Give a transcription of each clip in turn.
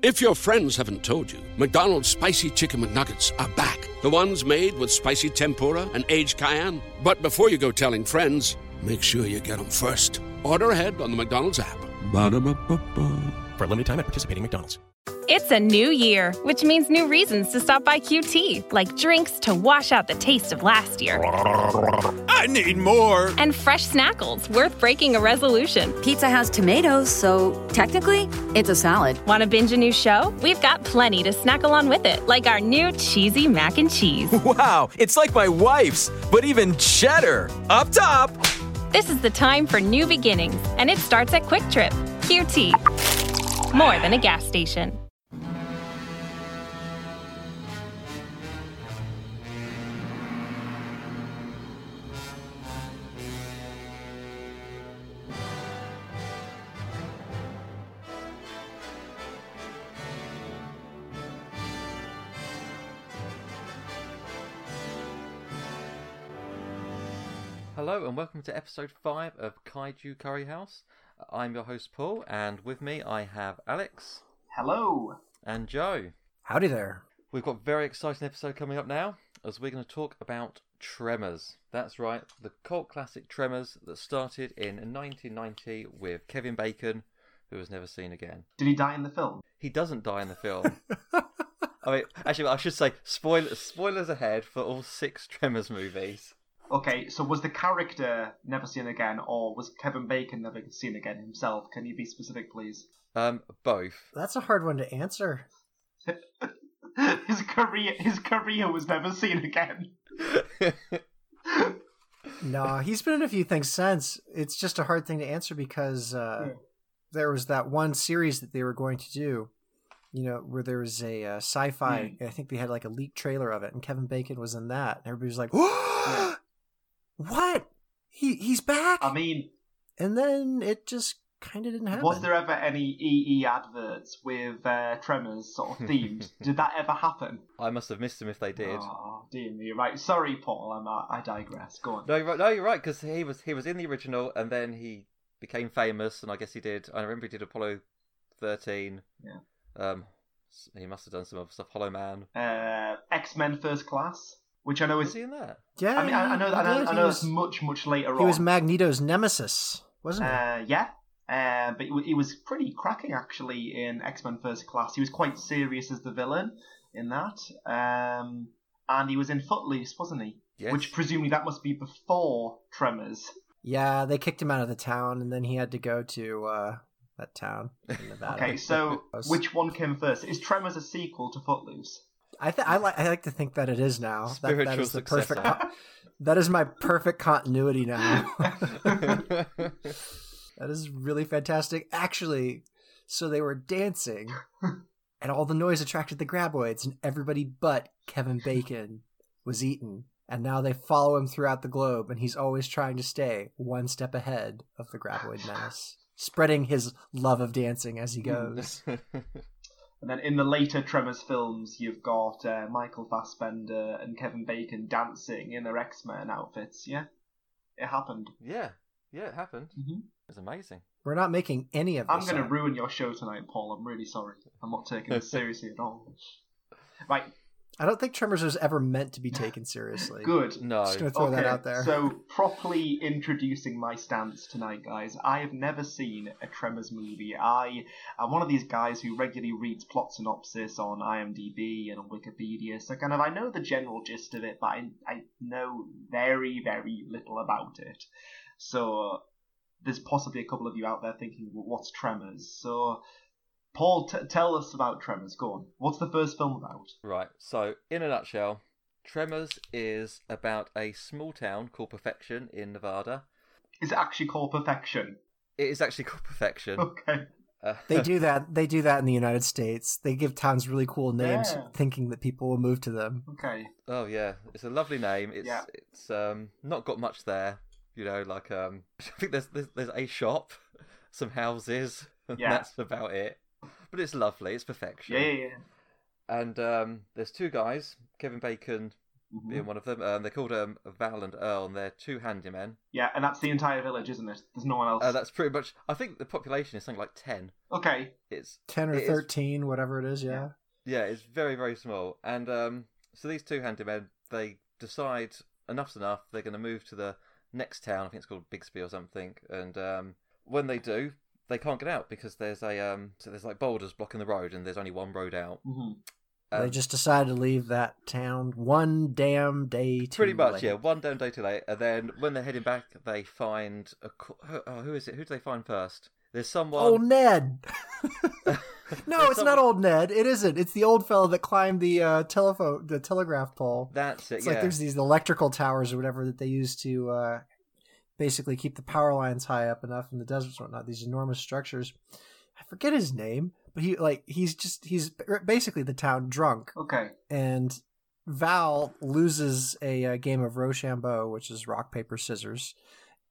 If your friends haven't told you, McDonald's spicy chicken McNuggets are back. The ones made with spicy tempura and aged cayenne. But before you go telling friends, make sure you get them first. Order ahead on the McDonald's app. Ba-da-ba-ba-ba. For a limited time at participating McDonald's. It's a new year, which means new reasons to stop by QT, like drinks to wash out the taste of last year, I need more. and fresh snackles worth breaking a resolution. Pizza has tomatoes, so technically, it's a salad. Want to binge a new show? We've got plenty to snack along with it, like our new cheesy mac and cheese. Wow, it's like my wife's, but even cheddar. Up top. This is the time for new beginnings, and it starts at QuikTrip. QT. More than a gas station. Hello and welcome to episode 5 of Kaiju Curry House. I'm your host Paul, and with me I have Alex Hello. and Joe. Howdy there. We've got a very exciting episode coming up now as we're going to talk about Tremors. That's right, the cult classic Tremors that started in 1990 with Kevin Bacon, who was never seen again. Did he die in the film? He doesn't die in the film. I mean, actually, I should say spoil- spoilers ahead for all six Tremors movies. Okay, so was the character never seen again, or was Kevin Bacon never seen again himself? Can you be specific, please? Um, both. That's a hard one to answer. his career, his career was never seen again. No, he's been in a few things since. It's just a hard thing to answer because uh, Yeah. there was that one series that they were going to do, you know, where there was a uh, sci-fi. I think they had like a leaked trailer of it, and Kevin Bacon was in that. And everybody was like, "What? He he's back!" I mean, and then it just kind of didn't happen. was there ever any EE adverts with uh, Tremors sort of themed? Did that ever happen? I must have missed him if they did. Oh, dear me. You're right, sorry, Paul. I'm, uh, I digress. Go on. No, you're right. No, you're right because he was he was in the original, and then he became famous, and I guess he did. I remember he did Apollo thirteen. Yeah. Um, he must have done some other stuff. Hollow Man. Uh, X Men First Class, which I know Was is. he in that? Yeah, I mean, I, I know, he I know. I know was- it's much, much later on. He was Magneto's nemesis, wasn't he? Uh, yeah, uh, but he, wa- he was pretty cracking actually in X Men First Class. He was quite serious as the villain in that, um, and he was in Footloose, wasn't he? Yes. Which presumably that must be before Tremors. Yeah, they kicked him out of the town, and then he had to go to uh, that town in Nevada. Okay, so which one came first? Is Tremors a sequel to Footloose? I th- I like I like to think that it is now. That, that Spiritual is the perfect. successor. that is my perfect continuity now. that is really fantastic. Actually, so they were dancing, and all the noise attracted the graboids, and everybody but Kevin Bacon was eaten. And now they follow him throughout the globe, and he's always trying to stay one step ahead of the graboid menace, spreading his love of dancing as he goes. And then in the later Tremors films, you've got uh, Michael Fassbender and Kevin Bacon dancing in their X Men outfits. Yeah, it happened. yeah, yeah, it happened. Mhm. It was amazing. We're not making any of this. I'm going to ruin your show tonight, Paul. I'm really sorry. I'm not taking this seriously at all. Right, I don't think Tremors was ever meant to be taken seriously. good. No, Just gonna throw that out there. So, properly introducing my stance tonight, guys. I have never seen a Tremors movie. I am one of these guys who regularly reads plot synopsis on IMDb and on Wikipedia, so kind of I know the general gist of it, but I, I know very, very little about it. So, there's possibly a couple of you out there thinking, well, what's Tremors? So, Paul, t- tell us about Tremors. Go on. What's the first film about? Right. So, in a nutshell, Tremors is about a small town called Perfection in Nevada. Is it actually called Perfection? It is actually called Perfection. Okay. Uh, They do that. They do that in the United States. They give towns really cool names, Yeah. thinking that people will move to them. Okay. Oh yeah, it's a lovely name. It's Yeah. it's um not got much there. You know, like um I think there's there's, there's a shop, some houses, and Yeah. that's about it. But it's lovely. It's perfection. Yeah, yeah, yeah. And um, there's two guys, Kevin Bacon Mhm. being one of them. Um, they're called um, Val and Earl, and they're two handymen. Yeah, and that's the entire village, isn't it? There's no one else. Uh, that's pretty much. I think the population is something like ten. Okay. It's 10 or it is- 13, whatever it is, yeah. yeah, it's very very small. And um, so these two handymen, they decide enough's enough. They're going to move to the next town. I think it's called Bixby or something. And um, when they do, they can't get out because there's a um, so there's like boulders blocking the road, and there's only one road out. hmm they Um, just decided to leave that town one damn day too Pretty much, late. yeah. One damn day too late, and then when they're heading back, they find a. Oh, who is it? Who do they find first? There's someone. Old Ned. no, it's someone- not old Ned. It isn't. It's the old fellow that climbed the uh, telephone, the telegraph pole. That's it. It's yeah. like there's these electrical towers or whatever that they use to uh, basically keep the power lines high up enough in the deserts and whatnot. These enormous structures. I forget his name, but he like he's just he's basically the town drunk, Okay. and Val loses a, uh game of Rochambeau, which is rock paper scissors,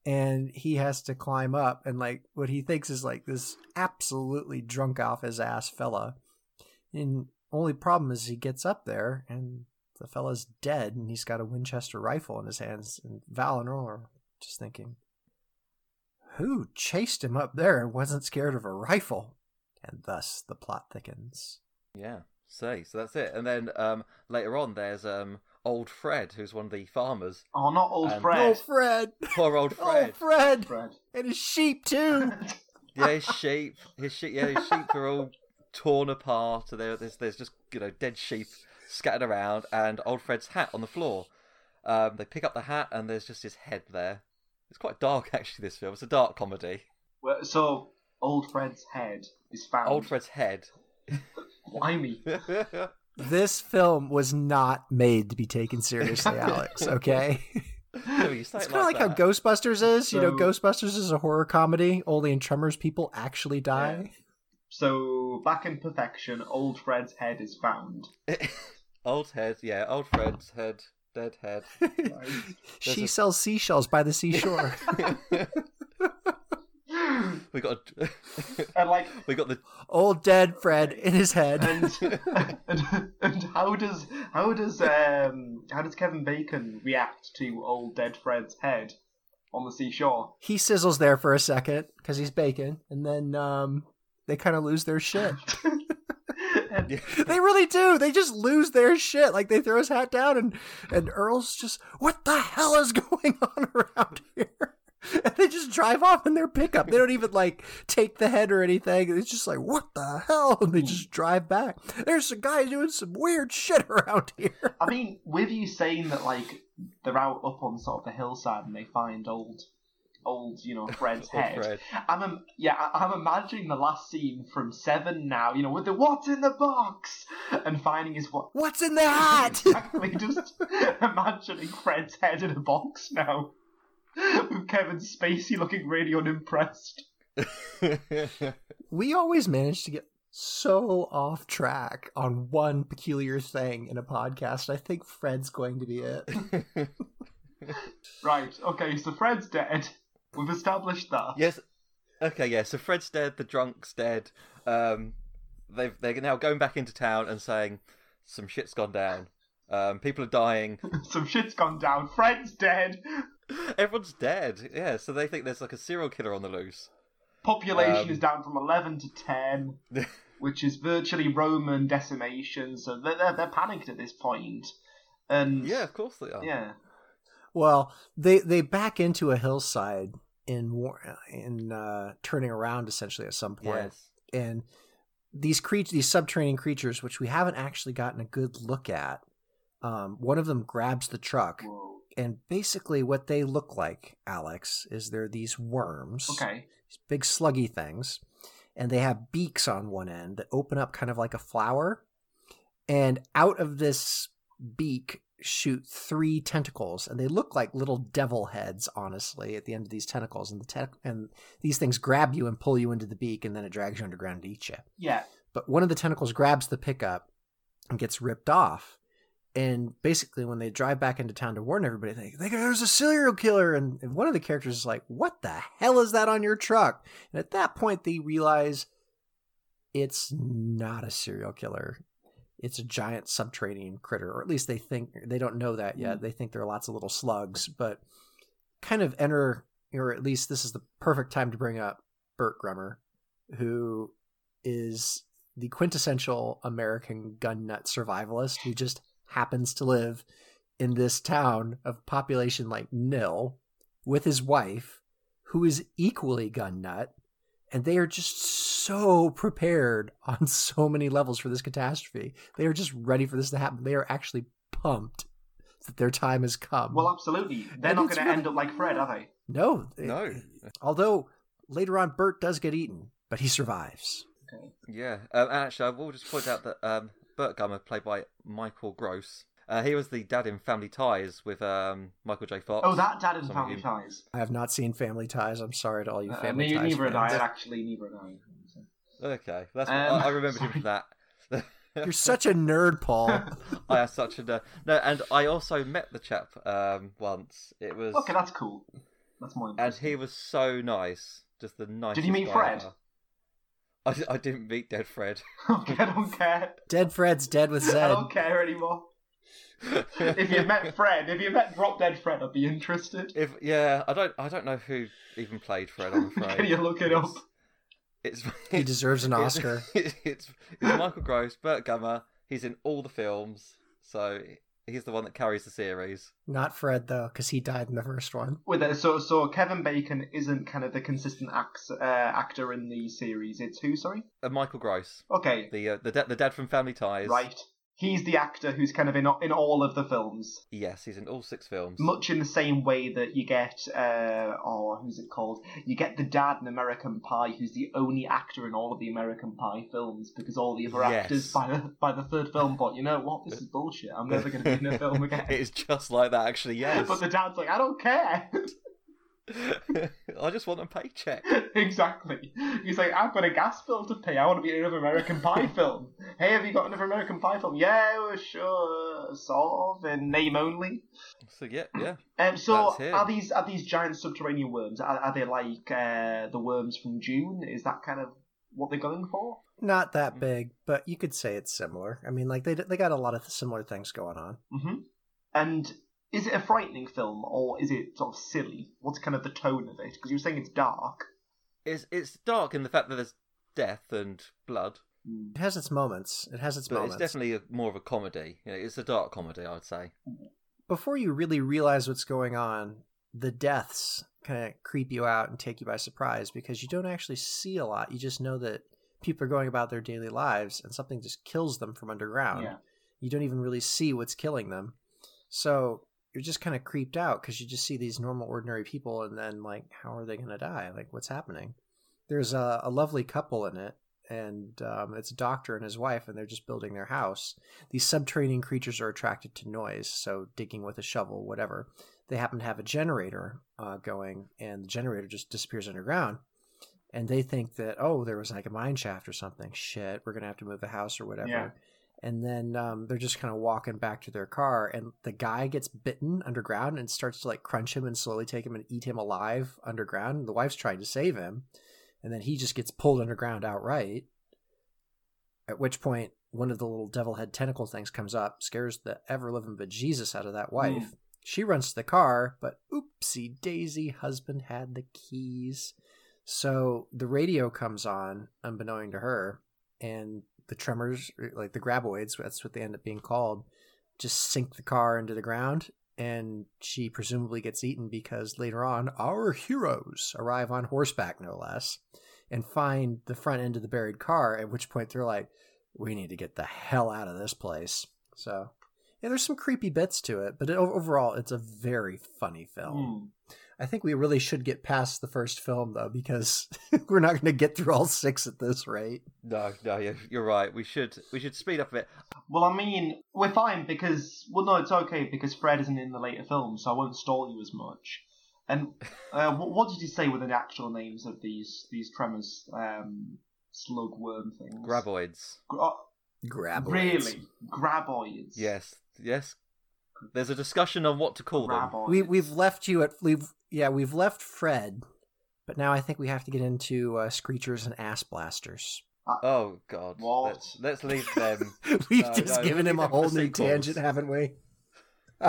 and he has to climb up and like what he thinks is like this absolutely drunk off his ass fella. And only problem is he gets up there and the fella's dead and he's got a Winchester rifle in his hands. And Val and Earl are just thinking, who chased him up there and wasn't scared of a rifle? And thus the plot thickens. Yeah, say so that's it. And then um, later on, there's um, old Fred, who's one of the farmers. Oh, not old And- Fred. Oh, Fred! Poor old Fred. Oh, Fred! Fred. And his sheep, too! yeah, his sheep, his sheep, yeah, his sheep are all torn apart. And there's there's just you know dead sheep scattered around, and old Fred's hat on the floor. Um, they pick up the hat, and there's just his head there. It's quite dark, actually. This film. It's a dark comedy. Well, so, old Fred's head is found. Old Fred's head. Blimey. this film was not made to be taken seriously, Alex, okay? No, It's kind of like, that. how Ghostbusters is. You know, Ghostbusters is a horror comedy. Only in Tremors, people actually die. So, back in perfection, old Fred's head is found. old head, yeah, old Fred's head, dead head. she a- sells seashells by the seashore. we got a, And, like, we got the Old dead Fred in his head. and, and, and how does how does um how does Kevin Bacon react to old dead Fred's head on the seashore? he sizzles there for a second because he's bacon, and then um, they kind of lose their shit. And- they really do. They just lose their shit. Like they throw his hat down, and and Earl's just, what the hell is going on around here? And they just drive off in their pickup. They don't even like take the head or anything. It's just like, what the hell? And they just drive back. There's a guy doing some weird shit around here. I mean, with you saying that, like they're out up on sort of the hillside and they find old, old, you know, Fred's head. Fred. I'm, im- yeah, I- I'm imagining the last scene from Seven now. You know, with the "What's in the box?" and finding his what. What's in the hat? Exactly, just imagining Fred's head in a box now. With Kevin Spacey looking really unimpressed. we always manage to get so off track on one peculiar thing in a podcast. I think Fred's going to be it. Right, okay, so Fred's dead. We've established that. yes. Okay, yeah. So Fred's dead. The drunk's dead. Um, they've they're now going back into town and saying some shit's gone down. Um, people are dying. Some shit's gone down. Fred's dead. Everyone's dead. Yeah. So they think there's like a serial killer on the loose. Population Um, is down from 11 to 10, which is virtually Roman decimation, so they're, they're, they're panicked at this point. And yeah, of course they are. yeah. Well, they they back into a hillside in in uh, turning around essentially at some point, Yes. and these creatures, these subterranean creatures, which we haven't actually gotten a good look at. Um, one of them grabs the truck, Whoa. and basically what they look like, Alex, is they're these worms, Okay. these big sluggy things, and they have beaks on one end that open up kind of like a flower, and out of this beak shoot three tentacles, and they look like little devil heads, honestly, at the end of these tentacles, and the te- and these things grab you and pull you into the beak, and then it drags you underground and eats you. Yeah. But one of the tentacles grabs the pickup and gets ripped off. And basically, when they drive back into town to warn everybody, they think there's a serial killer. And, and one of the characters is like, What the hell is that on your truck? And at that point, they realize it's not a serial killer. It's a giant subterranean critter, or at least they think they don't know that yet. Mm. They think there are lots of little slugs, but kind of enter, or at least this is the perfect time to bring up Burt Gummer, who is the quintessential American gun nut survivalist who just happens to live in this town of population like nil with his wife, who is equally gun nut, and they are just so prepared on so many levels for this catastrophe. They are just ready for this to happen. They are actually pumped that their time has come. Well, absolutely. They're And not going to really- end up like Fred, are they? no, No. Although later on, Burt does get eaten, but he survives. Yeah, um, and actually, I will just point out that um, Burt Gummer, played by Michael Gross, uh, he was the dad in Family Ties with um, Michael J. Fox. Oh, that Dad in Some Family Ties. I have not seen Family Ties. I'm sorry to all you Uh, Family ne- Ties neither had I, actually, neither had I. Okay, that's Um, I, I remembered him sorry. for that. You're such a nerd, Paul. I am such a nerd. No, and I also met the chap um, once. It was, Okay, that's cool. That's more and he was so nice, just the nicest. Did you meet Fred? ever. I, I didn't meet Dead Fred. okay, I don't care. Dead Fred's dead with I don't care anymore. If you met Fred, if you met Drop Dead Fred, I'd be interested. If yeah, I don't I don't know who even played Fred. I'm afraid. Can you look it up? It's He deserves an Oscar. It's, it's, Michael Gross, Burt Gummer. He's in all the films, so he's the one that carries the series. Not Fred though, because he died in the first one. With it, so so Kevin Bacon isn't kind of the consistent act, uh, actor in the series. It's who? Sorry. Uh, Michael Gross, Okay, the uh, the da- the dad from Family Ties. right. He's the actor who's kind of in in all of the films. Yes, he's in all six films. Much in the same way that you get, uh, oh, who's it called? You get the dad in American Pie, who's the only actor in all of the American Pie films, because all the other Yes. actors by the by the third film thought, you know what, this is bullshit. I'm never going to be in a film again. it's just like that, actually. Yes. But the dad's like, I don't care. I just want a paycheck. exactly. He's like, I've got a gas bill to pay. I want to be in another American Pie film. Hey, have you got another American Pie film? Yeah, well, sure, sort of, in name only. So yeah, yeah. Um, so are these are these giant subterranean worms? Are, are they like uh, the worms from Dune? Is that kind of what they're going for? Not that big, but you could say it's similar. I mean, like they they got a lot of similar things going on. Mm-hmm. And is it a frightening film or is it sort of silly? What's kind of the tone of it? Because you were saying it's dark. It's it's dark in the fact that there's death and blood, Mm. It has its moments. It has its but moments. it's definitely a, more of a comedy. You know, it's a dark comedy, I'd say. Before you really realize what's going on, the deaths kind of creep you out and take you by surprise because you don't actually see a lot. You just know that people are going about their daily lives and something just kills them from underground. Yeah. You don't even really see what's killing them. So you're just kind of creeped out because you just see these normal, ordinary people, and then, like, how are they going to die? Like, what's happening? There's a, a lovely couple in it, and um, it's a doctor and his wife, and they're just building their house. These subterranean creatures are attracted to noise, so digging with a shovel, whatever. They happen to have a generator uh, going, and the generator just disappears underground. And they think that, oh, there was like a mine shaft or something. Shit, we're going to have to move the house or whatever. Yeah. And then um, they're just kind of walking back to their car, and the guy gets bitten underground and starts to like crunch him and slowly take him and eat him alive underground. The wife's trying to save him, and then he just gets pulled underground outright. At which point, one of the little devil head tentacle things comes up, scares the ever living bejesus out of that wife. She runs to the car, but oopsie daisy, husband had the keys. So the radio comes on, unbeknown to her, and the tremors, like the graboids, that's what they end up being called, just sink the car into the ground. And she presumably gets eaten because later on, our heroes arrive on horseback, no less, and find the front end of the buried car. At which point, they're like, "We need to get the hell out of this place." So, yeah, there's some creepy bits to it, but it, overall, it's a very funny film. Mm. I think we really should get past the first film though, because we're not going to get through all six at this rate. No, no, you're, you're right. We should we should speed up a bit. Well, I mean, we're fine because well, no, it's okay because Fred isn't in the later films, so I won't stall you as much. And uh, what, what did you say were the actual names of these these tremors, um, slug worm things? Graboids. Gra- oh, Grab really? Graboids. Yes, yes. There's a discussion on what to call them. We we've left you at we've yeah we've left Fred, but now I think we have to get into uh, screechers and ass blasters. Oh God! What? Let's, let's leave them. We've No, just no, given him a whole new sequels. tangent, haven't we?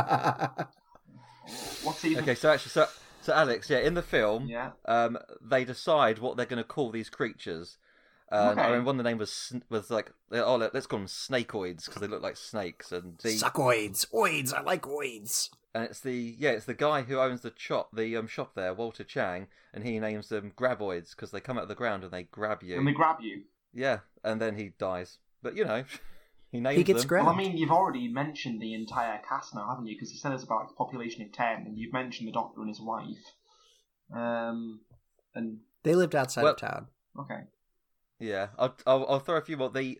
What's even? Okay, so actually, so so Alex, yeah, in the film, Yeah. um, they decide what they're going to call these creatures. Uh, Okay. I mean, one of the name was was like oh let- let's call them snakeoids because they look like snakes, and the Suckoids, oids. I like oids. And it's the yeah it's the guy who owns the shop the um shop there Walter Chang, and he names them graboids because they come out of the ground and they grab you. And they grab you. Yeah, and then he dies. But you know, he names He gets them. grabbed. Well, I mean, you've already mentioned the entire cast now, haven't you? Because you said it's about like, a population of ten, and you've mentioned the Doctor and his wife. Um, and They lived outside Well- of town. okay, Yeah, I'll, I'll I'll throw a few more. The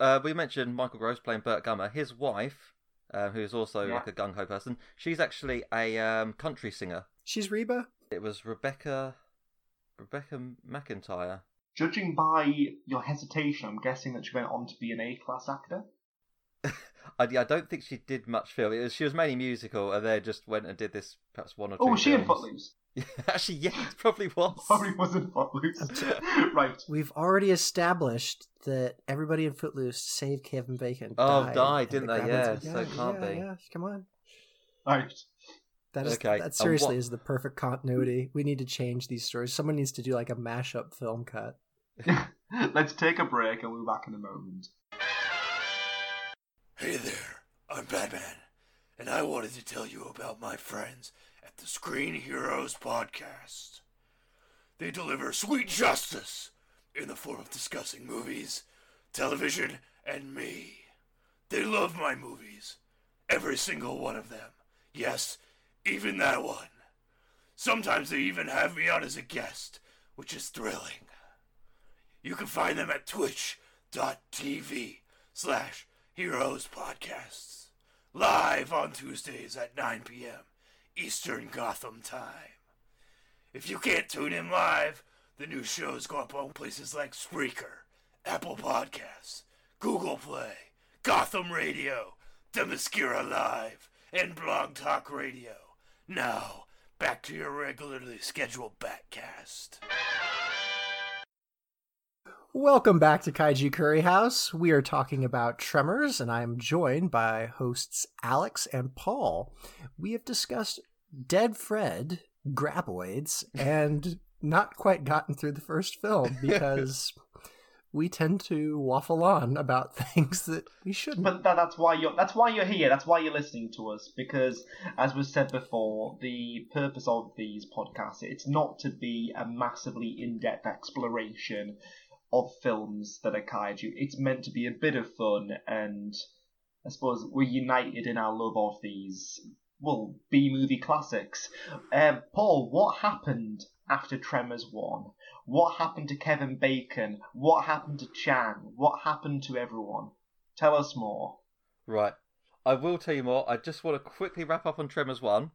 uh, we mentioned Michael Gross playing Burt Gummer. His wife, uh, who's also Yeah. like a gung ho person, she's actually a um, country singer. She's Reba. It was Rebecca Rebecca McEntire. judging by your hesitation, I'm guessing that she went on to be an A-class actor. I, I don't think she did much film. It was, she was mainly musical, and then just went and did this perhaps one or two. Oh, was she in. Footloose? Actually, yeah, it probably was. Probably was in Footloose. right. We've already established that everybody in Footloose, save Kevin Bacon, Oh, died, died, didn't the they? Graboids- Yeah, so it can't yeah, be. Yeah, come on. Right. That is Okay, that seriously what- is the perfect continuity. We need to change these stories. Someone needs to do like a mashup film cut. Let's take a break and we'll be back in a moment. Hey there, I'm Batman, and I wanted to tell you about my friends at the Screen Heroes podcast. They deliver sweet justice in the form of discussing movies, television, and me. They love my movies, every single one of them. Yes, even that one. Sometimes they even have me on as a guest, which is thrilling. You can find them at twitch.tv slash heroes podcasts. Live on Tuesdays at 9 p.m. Eastern Gotham time. If you can't tune in live, the new shows go up on places like Spreaker, Apple Podcasts, Google Play, Gotham Radio, Themyscira Live, and Blog Talk Radio. Now, back to your regularly scheduled Batcast. Welcome back to Kaiju Curry House. We are talking about Tremors, and I am joined by hosts Alex and Paul. We have discussed Dead Fred, Graboids, and not quite gotten through the first film because we tend to waffle on about things that we shouldn't. But that, that's why you're that's why you're here. That's why you're listening to us because, as was said before, the purpose of these podcasts it's not to be a massively in-depth exploration of films that are kaiju. It's meant to be a bit of fun, and I suppose we're united in our love of these well B movie classics. Um, Paul, what happened after Tremors one? What happened to Kevin Bacon? What happened to Chan? What happened to everyone? Tell us more. Right. I will tell you more. I just want to quickly wrap up on Tremors 1,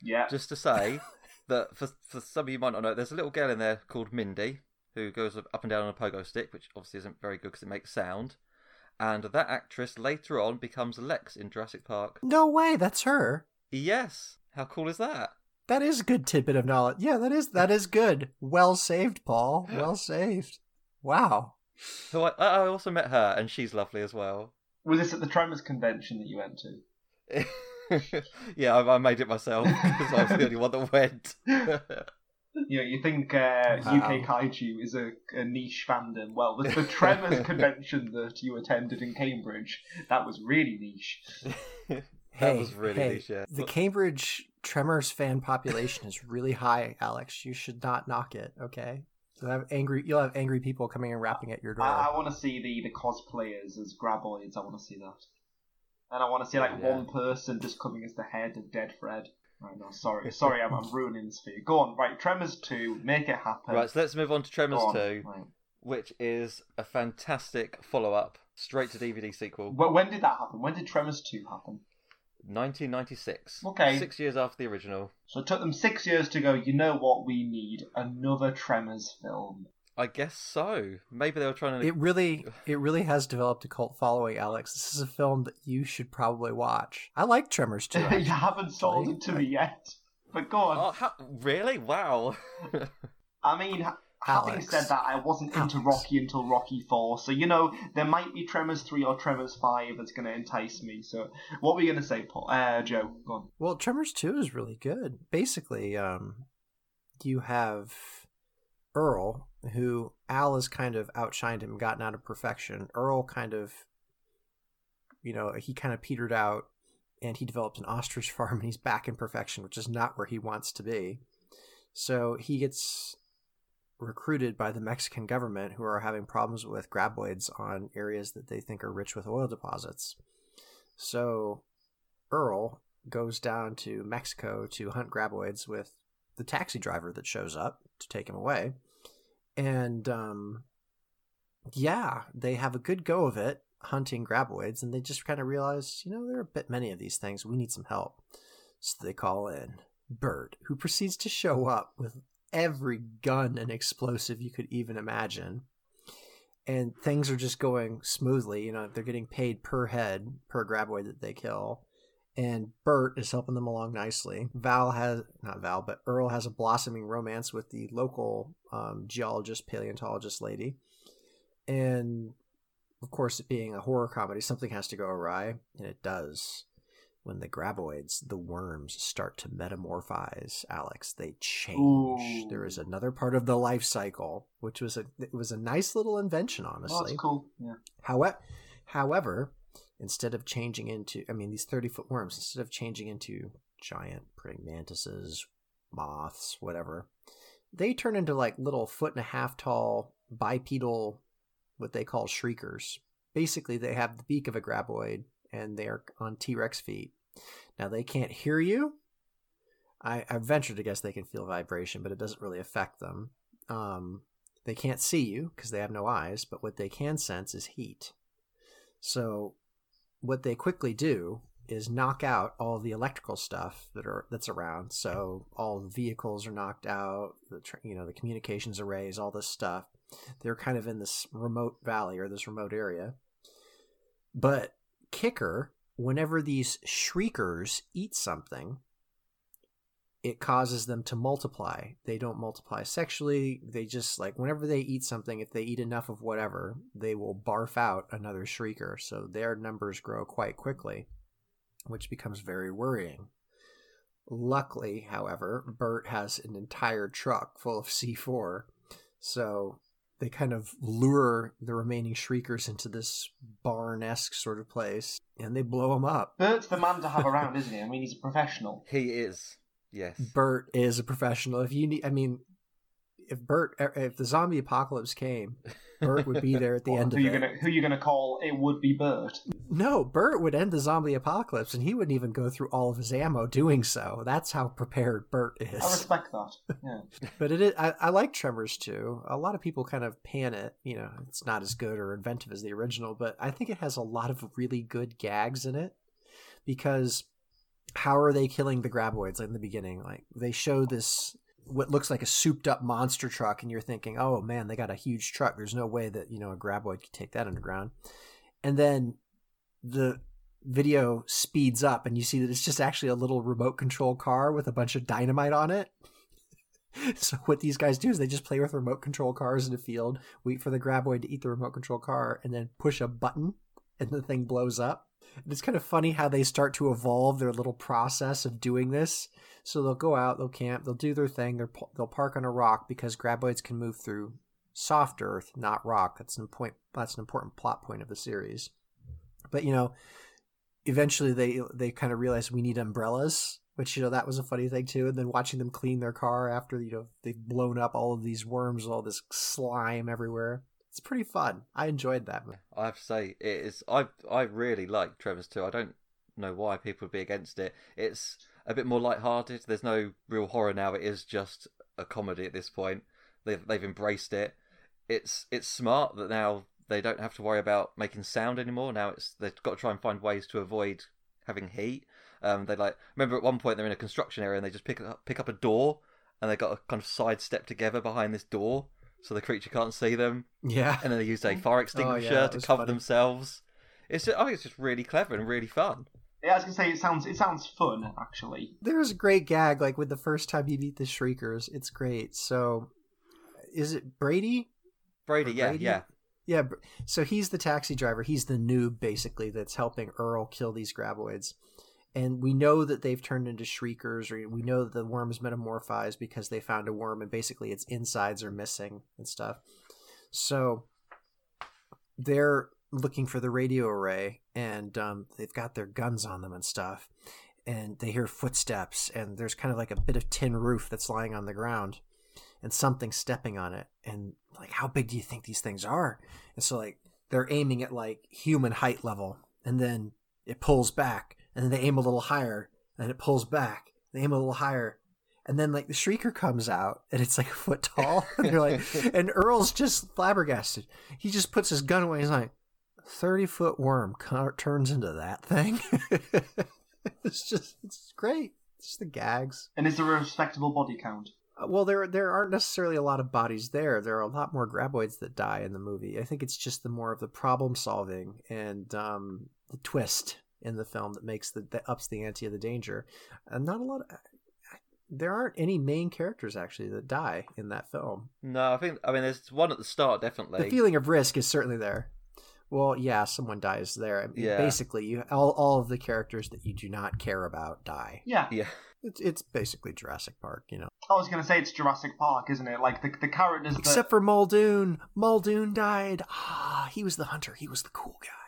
Yeah. just to say that for, for some of you might not know, there's a little girl in there called Mindy who goes up and down on a pogo stick, which obviously isn't very good because it makes sound. And that actress later on becomes Lex in Jurassic Park. No way, that's her. Yes. How cool is that? That is a good tidbit of knowledge. Yeah, that is that is good. Well saved, Paul. Well saved. Wow. Who I, I also met her, and she's lovely as well. Was this at the Tremors convention that you went to? yeah, I, I made it myself because I was the only one that went. You know, you think uh, Wow. UK Kaiju is a, a niche fandom. Well, the, the Tremors convention that you attended in Cambridge, that was really niche. that Hey, was really hey, niche, yeah. The Cambridge Tremors fan population is really high, Alex. You should not knock it, okay? You'll have angry you'll have angry people coming and rapping at your door. I, I want to see the, the cosplayers as graboids. I want to see that. And I want to see like Yeah. one person just coming as the head of Dead Fred. Right, no, sorry, sorry, I'm, I'm ruining this for you. Go on, right, Tremors 2, make it happen. Right, so let's move on to Go Tremors on, 2, right. which is a fantastic follow up, straight to DVD sequel, Wh- When did that happen? When did Tremors 2 happen? 1996. Okay. Six years after the original. So it took them six years to go, you know what, we need another Tremors film. I guess so. Maybe they were trying to. It really it really has developed a cult following, Alex. This is a film that you should probably watch. I like Tremors too. you haven't sold it to me yet. But go on. Oh, how... really? Wow. I mean, h- Having Alex. said that, I wasn't into Rocky until Rocky Four, so you know there might be Tremors Three or Tremors Five that's going to entice me. So, what were you going to say, Paul? Uh, Joe, go on. Well, Tremors 2 is really good. Basically, um, you have Earl, who Al has kind of outshined him, gotten out of perfection. Earl kind of, you know, he kind of petered out and he developed an ostrich farm and he's back in perfection, which is not where he wants to be. So he gets recruited by the Mexican government who are having problems with graboids on areas that they think are rich with oil deposits. So Earl goes down to Mexico to hunt graboids with the taxi driver that shows up to take him away. And um, yeah, they have a good go of it hunting graboids, and they just kind of realize, you know, there are a bit many of these things. We need some help. So they call in Burt, who proceeds to show up with every gun and explosive you could even imagine. And things are just going smoothly. You know, they're getting paid per head, per graboid that they kill and Burt is helping them along nicely. Val has not Val, but Earl has a blossoming romance with the local um, geologist, paleontologist lady, and of course, it being a horror comedy, something has to go awry, and it does. When the graboids, the worms, start to metamorphize, Alex, they change. Ooh. There is another part of the life cycle, which was a it was a nice little invention, honestly. Oh, that's cool. Yeah. However, however, instead of changing into, I mean, these 30 foot worms, instead of changing into giant praying mantises, moths, whatever, they turn into like little foot and a half tall bipedal, what they call shriekers. Basically, they have the beak of a graboid and they're on T Rex feet. Now, they can't hear you. I, I venture to guess they can feel vibration, but it doesn't really affect them. Um, they can't see you because they have no eyes, but what they can sense is heat. So what they quickly do is knock out all the electrical stuff that are that's around. So all the vehicles are knocked out, the you know the communications arrays, all this stuff. They're kind of in this remote valley or this remote area. But kicker, whenever these shriekers eat something, it causes them to multiply. They don't multiply sexually. They just like whenever they eat something, if they eat enough of whatever, they will barf out another shrieker. So their numbers grow quite quickly, which becomes very worrying. Luckily, however, Burt has an entire truck full of C4. So they kind of lure the remaining shriekers into this barn esque sort of place and they blow them up. Burt's the man to have around, isn't he? I mean, he's a professional. He is. Yes. Burt is a professional. If you need, I mean, if Burt, er, if the zombie apocalypse came, Burt would be there at the What, end who of you it. gonna who you gonna call? It would be Burt. No, Burt would end the zombie apocalypse, and he wouldn't even go through all of his ammo doing so. That's how prepared Burt is. I respect that. Yeah. But it is, I, I like Tremors too. A lot of people kind of pan it. You know, it's not as good or inventive as the original, but I think it has a lot of really good gags in it because how are they killing the graboids in the beginning? Like they show this what looks like a souped up monster truck, and you're thinking, oh man, they got a huge truck. There's no way that you know a graboid could take that underground. And then the video speeds up, and you see that it's just actually a little remote control car with a bunch of dynamite on it. So what these guys do is they just play with remote control cars in a field, wait for the graboid to eat the remote control car, and then push a button, and the thing blows up. It's kind of funny how they start to evolve their little process of doing this. So they'll go out, they'll camp, they'll do their thing, they'll, they'll park on a rock because graboids can move through soft earth, not rock. That's an point. That's an important plot point of the series. But you know, eventually they they kind of realize we need umbrellas, which you know that was a funny thing too. And then watching them clean their car after you know they've blown up all of these worms, all this slime everywhere. It's pretty fun. I enjoyed that. I have to say, it is. I I really like Tremors too. I don't know why people would be against it. It's a bit more light-hearted. There's no real horror now. It is just a comedy at this point. They've they've embraced it. It's it's smart that now they don't have to worry about making sound anymore. Now it's they've got to try and find ways to avoid having heat. Um, they like remember at one point they're in a construction area and they just pick up pick up a door and they got a kind of side step together behind this door so the creature can't see them. Yeah. And then they use a oh, fire extinguisher that to cover funny. themselves. It's just, I think it's just really clever and really fun. Yeah, I was gonna say it sounds it sounds fun actually. There's a great gag like with the first time you meet the shriekers. It's great. So is it Brady? Brady, Or yeah, Brady? yeah. Yeah, so he's the taxi driver. He's the noob, basically, that's helping Earl kill these graboids. And we know that they've turned into shriekers, or we know that the worm's metamorphized because they found a worm and basically its insides are missing and stuff. So they're looking for the radio array, and um, they've got their guns on them and stuff. And they hear footsteps, and there's kind of like a bit of tin roof that's lying on the ground and something stepping on it and like how big do you think these things are and so like they're aiming at like human height level and then it pulls back and then they aim a little higher and it pulls back they aim a little higher and then like the shrieker comes out and it's like a foot tall and they're like and earl's just flabbergasted he just puts his gun away he's like 30 foot worm turns into that thing it's just it's great it's just the gags And is there a respectable body count? uh, Well, there there aren't necessarily a lot of bodies there. There are a lot more graboids that die in the movie. I think it's just the more of the problem solving and um, the twist in the film that makes the that ups the ante of the danger. And not a lot. Of, there aren't any main characters actually that die in that film. No, I think I mean there's one at the start definitely. The feeling of risk is certainly there. Well, yeah, someone dies there. I mean, Yeah. Basically, you all all of the characters that you do not care about die. Yeah. Yeah. It's it's basically Jurassic Park, you know. I was going to say it's Jurassic Park, isn't it? Like the the characters that Except for Muldoon. Muldoon died. Ah, he was the hunter. He was the cool guy.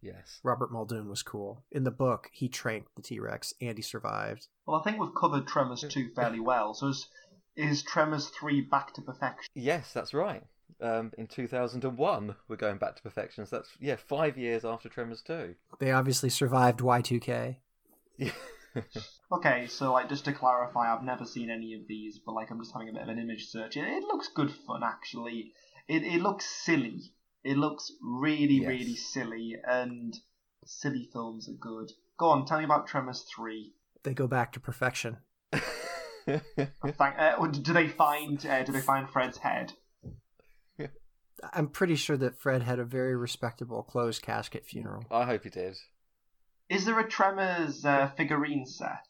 Yes. Robert Muldoon was cool. In the book, he tranked the T Rex and he survived. Well, I think we've covered Tremors 2 fairly well. So is, is Tremors 3 back to perfection? Yes, that's right. Um, in 2001, we're going back to perfection. So that's yeah, five years after Tremors 2. They obviously survived Y2K. Yeah. Okay, so like just to clarify, I've never seen any of these, but like I'm just having a bit of an image search. It, it looks good fun actually. It it looks silly. It looks really Yes. really silly, and silly films are good. Go on, tell me about Tremors 3. They go back to perfection. Uh, do they find uh, do they find Fred's head? I'm pretty sure that Fred had a very respectable closed casket funeral. I hope he did. Is there a Tremors uh, figurine set?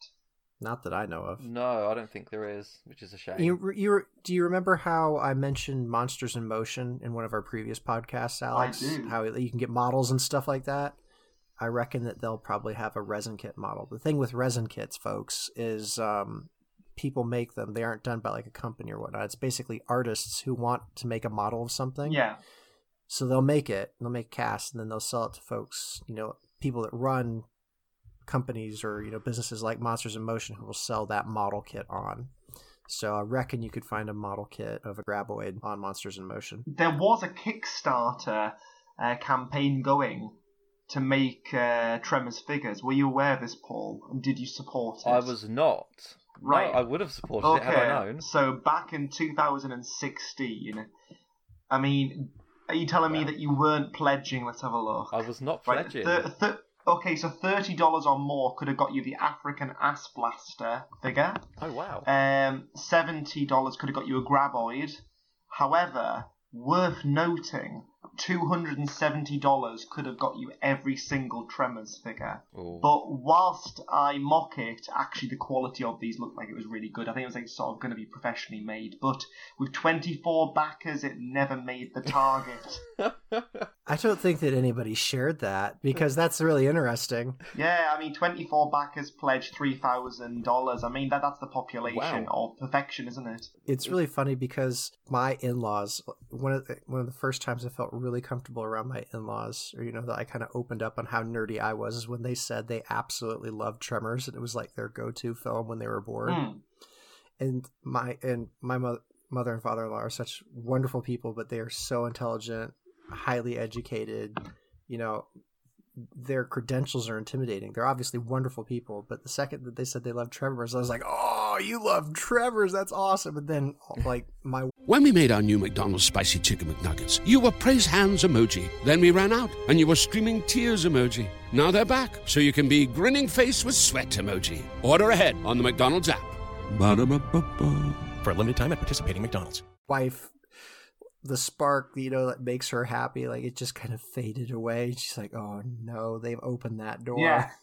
Not that I know of. No, I don't think there is, which is a shame. You, you do you remember how I mentioned Monsters in Motion in one of our previous podcasts, Alex? do. How you can get models and stuff like that. I reckon that they'll probably have a resin kit model. The thing with resin kits, folks, is um, people make them. They aren't done by like a company or whatnot. It's basically artists who want to make a model of something. Yeah. So they'll make it, they'll make casts, and then they'll sell it to folks, you know, people that run companies or, you know, businesses like Monsters in Motion who will sell that model kit on. So I reckon you could find a model kit of a graboid on Monsters in Motion. There was a Kickstarter uh, campaign going to make uh, Tremors figures. Were you aware of this, Paul? And did you support it? I was not. No, Right. I would have supported it had I known. So back in 2016, I mean, are you telling me that you weren't pledging? Let's have a look. I was not Right, pledging. thir- thir- okay, so thirty dollars or more could have got you the African Ass Blaster figure. Oh wow. Um, seventy dollars could have got you a Graboid. However, worth noting, two hundred and seventy dollars could have got you every single Tremors figure. Ooh. But whilst I mock it, actually the quality of these looked like it was really good. I think it was like sort of going to be professionally made, but with 24 backers, it never made the target. I don't think that anybody shared that because that's really interesting. yeah, I mean, 24 backers pledged $3,000. I mean, that that's the population Wow. of perfection, isn't it? It's really funny because my in-laws, one of the, one of the first times I felt really comfortable around my in-laws, or you know that I kind of opened up on how nerdy I was, is when they said they absolutely loved Tremors, and it was like their go-to film when they were bored. Mm. And my and my mo- mother and father-in-law are such wonderful people, but they are so intelligent, highly educated. You know, their credentials are intimidating. They're obviously wonderful people, but the second that they said they love Tremors, I was like, "Oh, you love Tremors? That's awesome!" And then, like, my When we made our new McDonald's spicy chicken McNuggets, you were praise hands emoji. Then we ran out, and you were streaming tears emoji. Now they're back, so you can be grinning face with sweat emoji. Order ahead on the McDonald's app. Ba-da-ba-ba-ba. For a limited time at participating McDonald's. wife the spark you know that makes her happy like it just kind of faded away she's like oh no they've opened that door Yeah.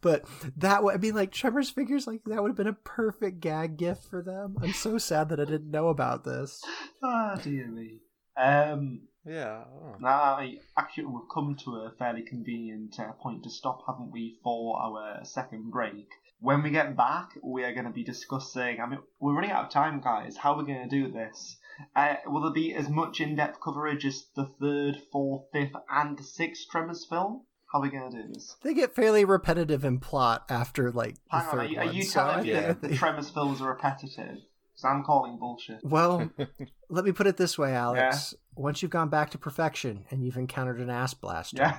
But that would I mean like Tremors figures like that would have been a perfect gag gift for them. I'm so sad that I didn't know about this. Ah, dear me. Um, Yeah. oh. now, I, actually, we've come to a fairly convenient uh, point to stop, haven't we, for our second break. When we get back, we are going to be discussing. I mean, we're running out of time, guys. How are we going to do this? Uh, will there be as much in-depth coverage as the third, fourth, fifth, and sixth Tremors film? How are we going to do this? They get fairly repetitive in plot after like the Hang on, third are you, are one. you so telling me think- that the Tremors films are repetitive? Because I'm calling bullshit. Well, let me put it this way, Alex. Once you've gone back to perfection and you've encountered an ass blaster, Yeah.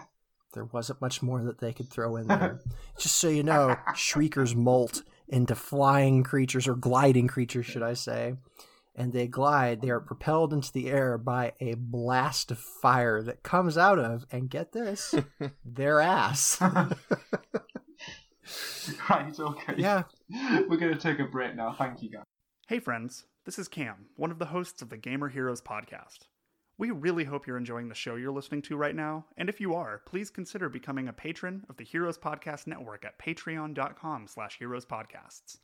there wasn't much more that they could throw in there. Just so you know, shriekers molt into flying creatures or gliding creatures, should I say. And they glide, they are propelled into the air by a blast of fire that comes out of, and get this, their ass. Right, okay. yeah. We're going to take a break now. Thank you, guys. Hey, friends, this is Cam, one of the hosts of the Gamer Heroes podcast. We really hope you're enjoying the show you're listening to right now, and if you are, please consider becoming a patron of the Heroes Podcast Network at patreon.com slash heroespodcasts.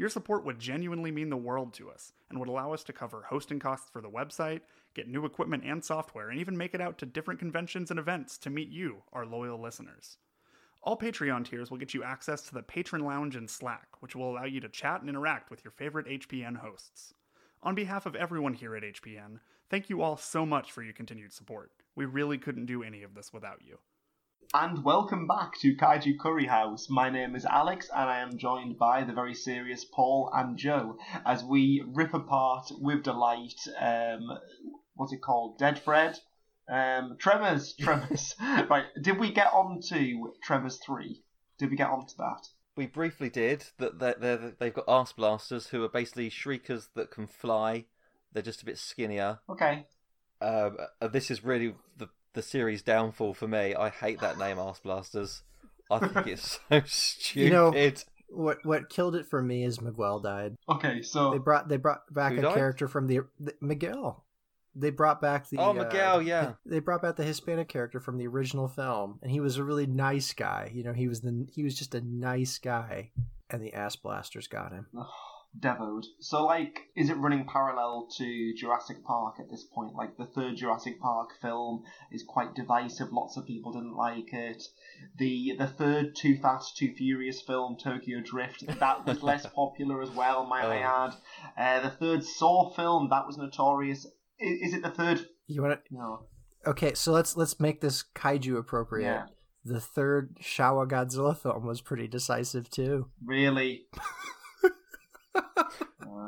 Your support would genuinely mean the world to us and would allow us to cover hosting costs for the website, get new equipment and software, and even make it out to different conventions and events to meet you, our loyal listeners. All Patreon tiers will get you access to the Patron Lounge and Slack, which will allow you to chat and interact with your favorite HPN hosts. On behalf of everyone here at HPN, thank you all so much for your continued support. We really couldn't do any of this without you. And welcome back to Kaiju Curry House. My name is Alex, and I am joined by the very serious Paul and Joe as we rip apart with delight. Um, what's it called? Dead Fred. Um, Tremors. Tremors. right. Did we get on to Tremors three? Did we get on to that? We briefly did that. They're, they've got arse blasters who are basically shriekers that can fly. They're just a bit skinnier. Okay. Um, uh, this is really the the series downfall for me. I hate that name, arse blasters. I think it's so stupid. You know, what what killed it for me is Miguel died. Okay, so They brought they brought back a died? character from the, the Miguel. They brought back the Oh, uh, Miguel, yeah. They brought back the Hispanic character from the original film, and he was a really nice guy. You know, he was the he was just a nice guy, and the ass blasters got him. Devoed. So, like, is it running parallel to Jurassic Park at this point? Like, the third Jurassic Park film is quite divisive. Lots of people didn't like it. The the third Too Fast, Too Furious film, Tokyo Drift, that was less popular as well. Might I add? Uh, the third Saw film, that was notorious. Is, is it the third? You want to? No. Okay, so let's let's make this kaiju appropriate. Yeah. The third Showa Godzilla film was pretty decisive too. Really?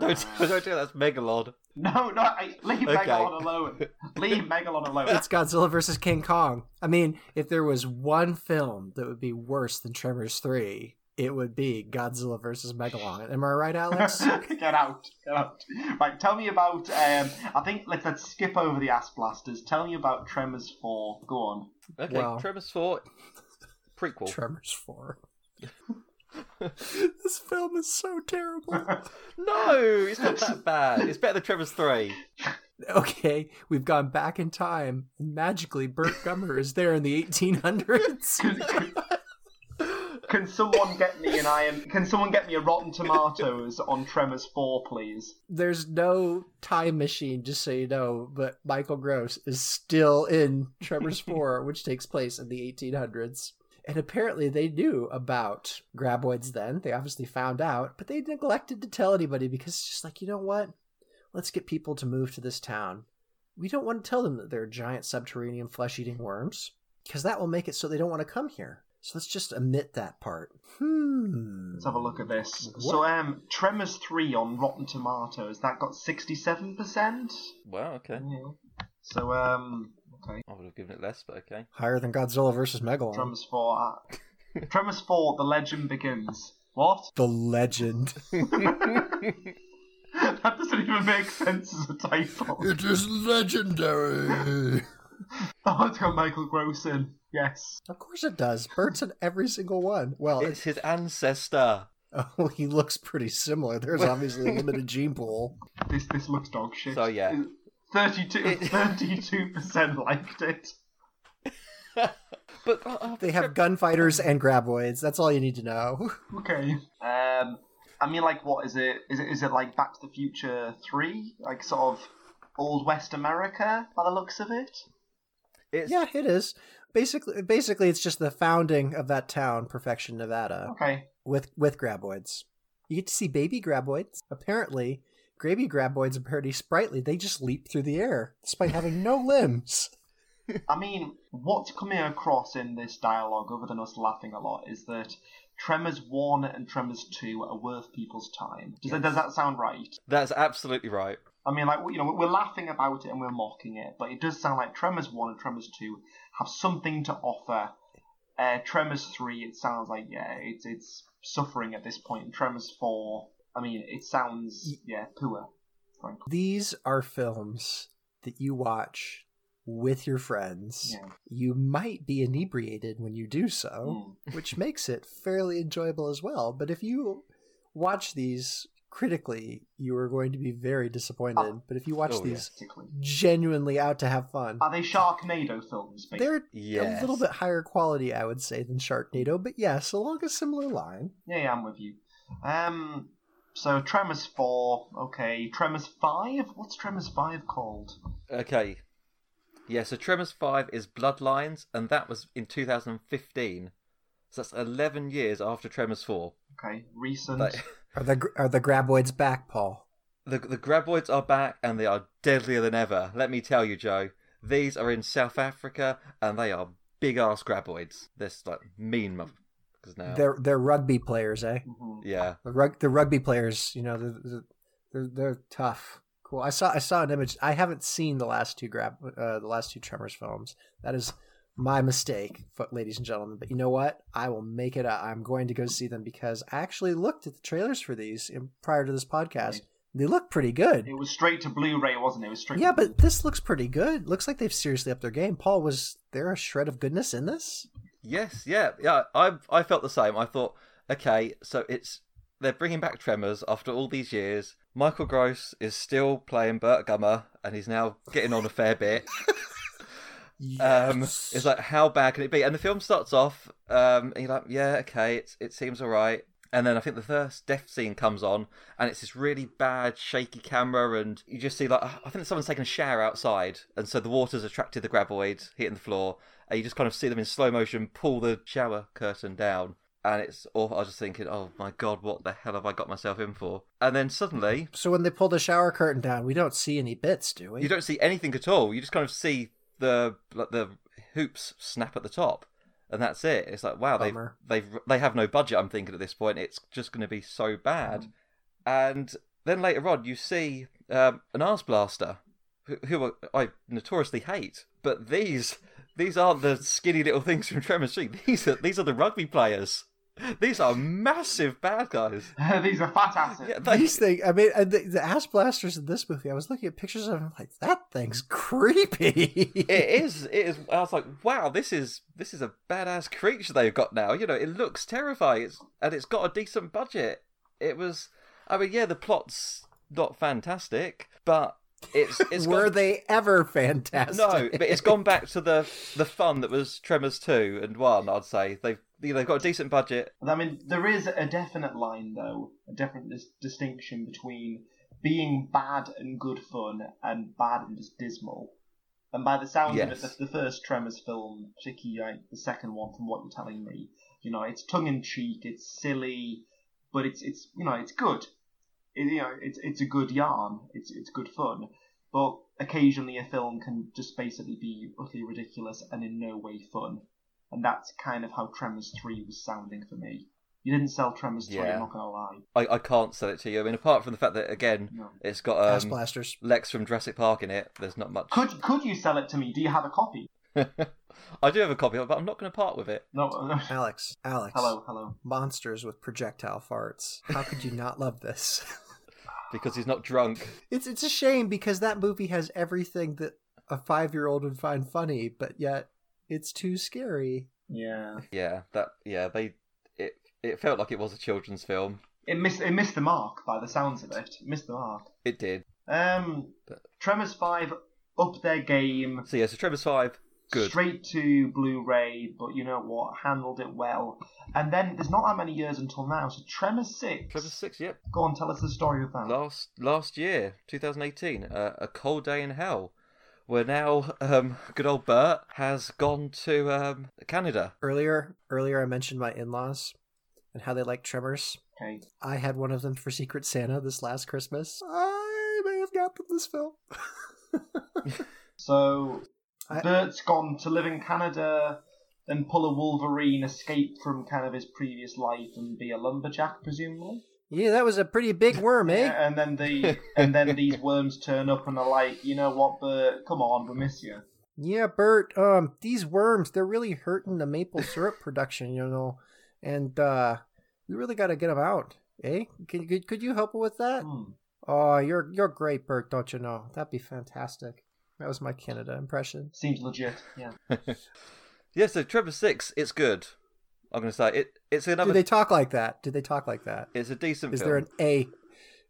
Don't, don't do that. That's Megalon. No, no. I, leave Okay. Megalon alone. Leave Megalon alone. It's Godzilla versus King Kong. I mean, if there was one film that would be worse than Tremors 3, it would be Godzilla versus Megalon. Am I right, Alex? get out, get out. Right, tell me about. Um, I think let's let's skip over the ass blasters. Tell me about Tremors Four. Go on. Okay, Well- Tremors Four prequel. Tremors 4. this film is so terrible. no, it's not that bad. It's better than Tremors Three. Okay, we've gone back in time, and magically Burt Gummer is there in the 1800s. Can someone get me an iron? Can someone get me a Rotten Tomatoes on Tremors Four, please? There's no time machine, just so you know, but Michael Gross is still in Tremors 4, which takes place in the 1800s. And apparently they knew about graboids then. They obviously found out, but they neglected to tell anybody because it's just like, you know what? Let's get people to move to this town. We don't want to tell them that they're giant subterranean flesh eating worms because that will make it so they don't want to come here. So let's just omit that part. Hmm. Let's have a look at this. So, um, Tremors Three on Rotten Tomatoes that got sixty-seven percent. Wow. Okay. So, um, okay. I would have given it less, but okay. Higher than Godzilla versus Megalon. Tremors Four. Uh, Tremors Four: The Legend Begins. What? The legend. that doesn't even make sense as a title. It is legendary. Oh, it's got Michael Gross in. Yes. Of course it does. Burt's in every single one. Well, It's his ancestor. oh, he looks pretty similar. There's obviously a limited gene pool. This this looks dog shit. So, yeah. 32 percent liked it. but uh, uh, They have gunfighters and graboids. That's all you need to know. Okay. Um, I mean, like, what is it? Is it is it like Back to the Future three? Like sort of old West America by the looks of it. it's yeah, it is. Basically, basically, it's just the founding of that town, Perfection, Nevada, Okay. with with graboids. You get to see baby graboids. Apparently, baby graboids are pretty sprightly. They just leap through the air despite having no limbs. I mean, what's coming across in this dialogue, other than us laughing a lot, is that Tremors one and Tremors two are worth people's time. Does, that, does that sound right? that's absolutely right. I mean, like you know, we're laughing about it and we're mocking it, but it does sound like Tremors one and Tremors two have something to offer. Uh, Tremors three, it sounds like yeah, it's it's suffering at this point. Tremors four, I mean, it sounds yeah poor, frankly. These are films that you watch with your friends. Yeah. You might be inebriated when you do so, Mm. which makes it fairly enjoyable as well. But if you watch these critically, you are going to be very disappointed. Oh. but if you watch Oh, these Particularly. genuinely out to have fun, Are they Sharknado films? basically? they're Yes. a little bit higher quality, I would say, than Sharknado. But yes, along a similar line. Yeah, yeah, I'm with you. Um, so Tremors four, okay. Tremors five, what's Tremors five called? Okay. Yeah, so Tremors 5 is Bloodlines, and that was in 2015. So that's 11 years after Tremors 4. Okay, recent. Like, Are the are the graboids back, Paul? the, the Graboids are back, and they are deadlier than ever. Let me tell you, Joe. These are in South Africa, and they are big ass Graboids. They're like mean motherfuckers now. They're they're rugby players, eh? Mhm. Yeah. The rug the rugby players, you know, they're, they're they're tough. Cool. I saw I saw an image. I haven't seen the last two grab uh, the last two Tremors films. That is my mistake, ladies and gentlemen. But you know what? I will make it. up. I'm going to go see them because I actually looked at the trailers for these in, prior to this podcast. They look pretty good. It was straight to Blu-ray, wasn't it? It was straight. Yeah, to but this looks pretty good. Looks like they've seriously upped their game. Paul, was there a shred of goodness in this? Yes, yeah, yeah. I I felt the same. I thought, okay, so it's they're bringing back Tremors after all these years. Michael Gross is still playing Burt Gummer, and he's now getting on a fair bit. Um, it's like how bad can it be? And the film starts off, um, and you're like, yeah, okay, it's it seems alright. And then I think the first death scene comes on, and it's this really bad, shaky camera, and you just see like I think someone's taking a shower outside, and so the water's attracted the graboids hitting the floor, and you just kind of see them in slow motion pull the shower curtain down, and it's awful. I was just thinking, oh my god, what the hell have I got myself in for? And then suddenly, So when they pull the shower curtain down, we don't see any bits, do we? you don't see anything at all. You just kind of see the like the hoops snap at the top, and that's it. It's like wow, they've they've they have no budget. I'm thinking at this point, it's just going to be so bad. And then later on, you see um, an arse blaster, who, who I notoriously hate. But these these aren't the skinny little things from Tremors 3. These are these are the rugby players. These are massive bad guys. These are fat asses. Yeah, they, These things, I mean, and the, the ass blasters in this movie, I was looking at pictures of them, like, that thing's creepy. it is it is i was like wow this is this is a badass creature they've got now you know it looks terrifying it's, and it's got a decent budget it was i mean yeah the plot's not fantastic but it's it's Were got, they ever fantastic? no but it's gone back to the the fun that was tremors 2 and 1 i'd say they've you know, they've got a decent budget I mean, there is a definite line, though, a definite dis- distinction between being bad and good fun and bad and just dismal. And by the sound of it, the, the first Tremors film, particularly like, the second one, from what you're telling me, you know, it's tongue in cheek, it's silly, but it's it's you know it's good. It, you know, it's it's a good yarn. It's it's good fun. But occasionally, a film can just basically be utterly ridiculous and in no way fun. And that's kind of how Tremors 3 was sounding for me. You didn't sell Tremors 3, Yeah. I'm not gonna lie. I, I can't sell it to you i mean apart from the fact that again No. it's got ass um, blasters. lex from jurassic park in it there's not much Could could you sell it to me? Do you have a copy? i do have a copy but i'm not going to part with it No. no. Alex, Alex. hello, hello. Monsters with projectile farts. How could you not love this? because he's not drunk It's it's a shame because that movie has everything that a five year old would find funny, but yet it's too scary. Yeah. Yeah, that yeah, they it it felt like it was a children's film. It missed it missed the mark by the sounds of it. It missed the mark. It did. Um, Tremors 5 up their game. So yeah, so Tremors Five Good. straight to Blu-ray, but you know what, handled it well. And then there's not that many years until now, so Tremors Six. Tremors Six, yep. Go on, tell us the story of that. Last last year, 2018, uh, a cold day in hell. Where now, um, good old Burt has gone to um, Canada. Earlier, earlier I mentioned my in-laws and how they like Tremors. Okay. I had one of them for Secret Santa this last Christmas. I may have got them this film. So I- Burt's gone to live in Canada, then pull a Wolverine, escape from kind of his previous life, and be a lumberjack, presumably. yeah, that was a pretty big worm, eh? Yeah, and then the and then these worms turn up and are like, you know what, Burt? Come on, we miss you. Yeah, Burt, um, these worms, they're really hurting the maple syrup production, you know, and, uh, we really gotta get them out, eh? Could, could, could you help with that? Hmm. Oh, you're, you're great, Burt, don't you know? That'd be fantastic. That was my Canada impression. Seems legit. Yeah. Yeah, so Tremors Six, it's good. I'm gonna say it. It's another. Do they talk like that? Do they talk like that? It's a decent Is film. there an A?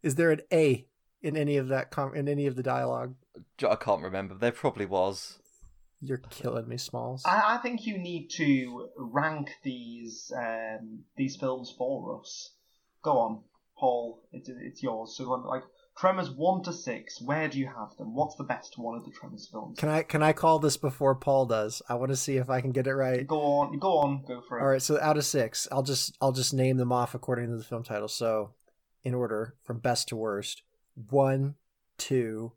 Is there an A in any of that, com- in any of the dialogue? I can't remember. There probably was. You're killing me, Smalls. I, I think you need to rank these um, these films for us. Go on, Paul. It's it's yours. So go on like Tremors one to six. Where do you have them? What's the best one of the Tremors films? Can I can I call this before Paul does? I want to see if I can get it right. Go on, go on, go for it. All right, so out of six, I'll just I'll just name them off according to the film title. So, in order from best to worst: one, two,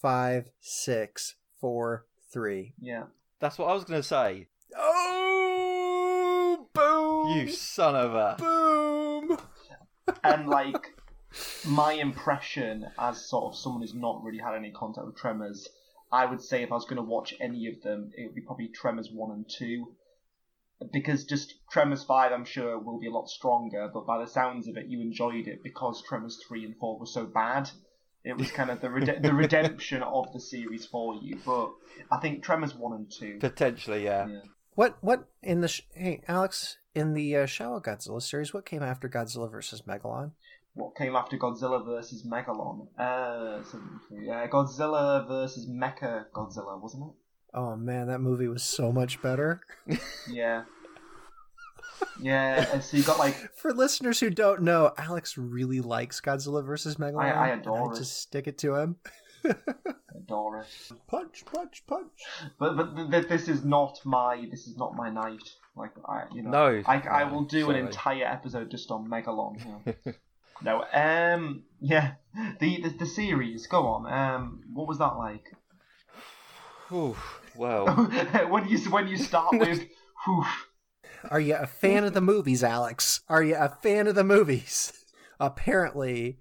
five, six, four, three. Yeah. That's what I was gonna say. Oh, boom! You son of a. boom! and like my impression as sort of someone who's not really had any contact with Tremors, I would say if I was going to watch any of them, it would be probably Tremors one and two, because just Tremors five, I'm sure, will be a lot stronger. But by the sounds of it, you enjoyed it because Tremors three and four were so bad. It was kind of the rede- the redemption of the series for you. But I think Tremors one and two. Potentially, yeah. Yeah. What what in the sh- hey Alex in the uh, Showa Godzilla series? What came after Godzilla versus Megalon? What came after Godzilla versus Megalon. Uh, so, yeah, Godzilla versus Mecha Godzilla, wasn't it? Oh man, that movie was so much better. Yeah. Yeah, and so you got like For listeners who don't know, Alex really likes Godzilla versus Megalon. I and adore I it. just stick it to him. adore it. punch, punch, punch. But but th- th- this is not my this is not my night. Like I you know No, I I will do sorry. an entire episode just on Megalon. you know. No, um, yeah, the, the the series. Go on. Um, what was that like? Whew, well, when you when you start with, whew, Are you a fan of the movies, Alex? Are you a fan of the movies? Apparently,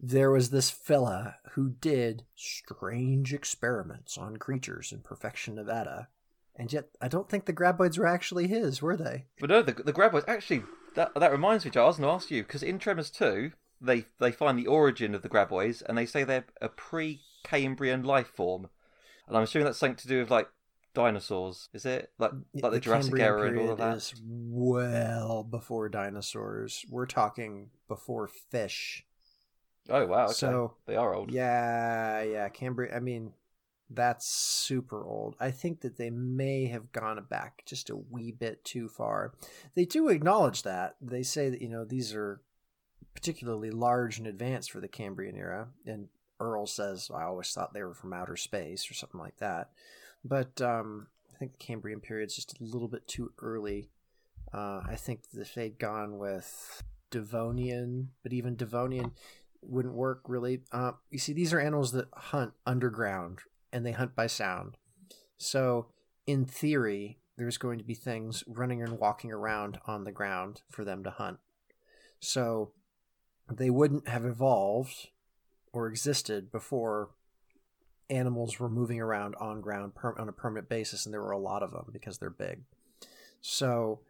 there was this fella who did strange experiments on creatures in Perfection, Nevada. And yet, I don't think the graboids were actually his, were they? but no, the the graboids actually. That that reminds me, Joe. I was going to ask you because in Tremors two, they they find the origin of the graboids and they say they're a pre-Cambrian life form, and I'm assuming that's something to do with like dinosaurs. Is it like like the, Jurassic Cambrian era and all of that? is well before dinosaurs. We're talking before fish. Oh wow! Okay. So, they are old. Yeah, yeah, Cambrian. I mean, that's super old. I think that they may have gone back just a wee bit too far. They do acknowledge that. They say that, you know, these are particularly large and advanced for the Cambrian era. And Earl says, I always thought they were from outer space or something like that. But um, I think the Cambrian period's just a little bit too early. Uh, I think that if they'd gone with Devonian, but even Devonian wouldn't work really. Uh, you see, these are animals that hunt underground and they hunt by sound. So, in theory, there's going to be things running and walking around on the ground for them to hunt. So, they wouldn't have evolved or existed before animals were moving around on ground per- on a permanent basis, and there were a lot of them because they're big. So,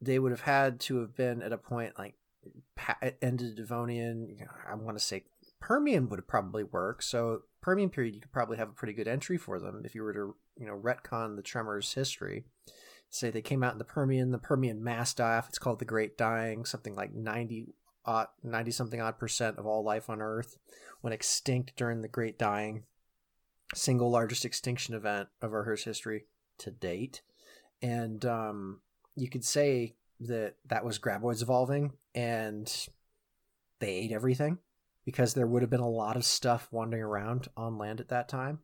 they would have had to have been at a point like ended Devonian. I want to say Permian would probably work. So Permian period, you could probably have a pretty good entry for them if you were to you know retcon the Tremors history. Say they came out in the Permian, the Permian mass die off. It's called the Great Dying. Something like ninety odd, ninety something odd percent of all life on Earth went extinct during the Great Dying. single largest extinction event of Earth's history to date, and um, you could say that that was graboids evolving, and they ate everything because there would have been a lot of stuff wandering around on land at that time,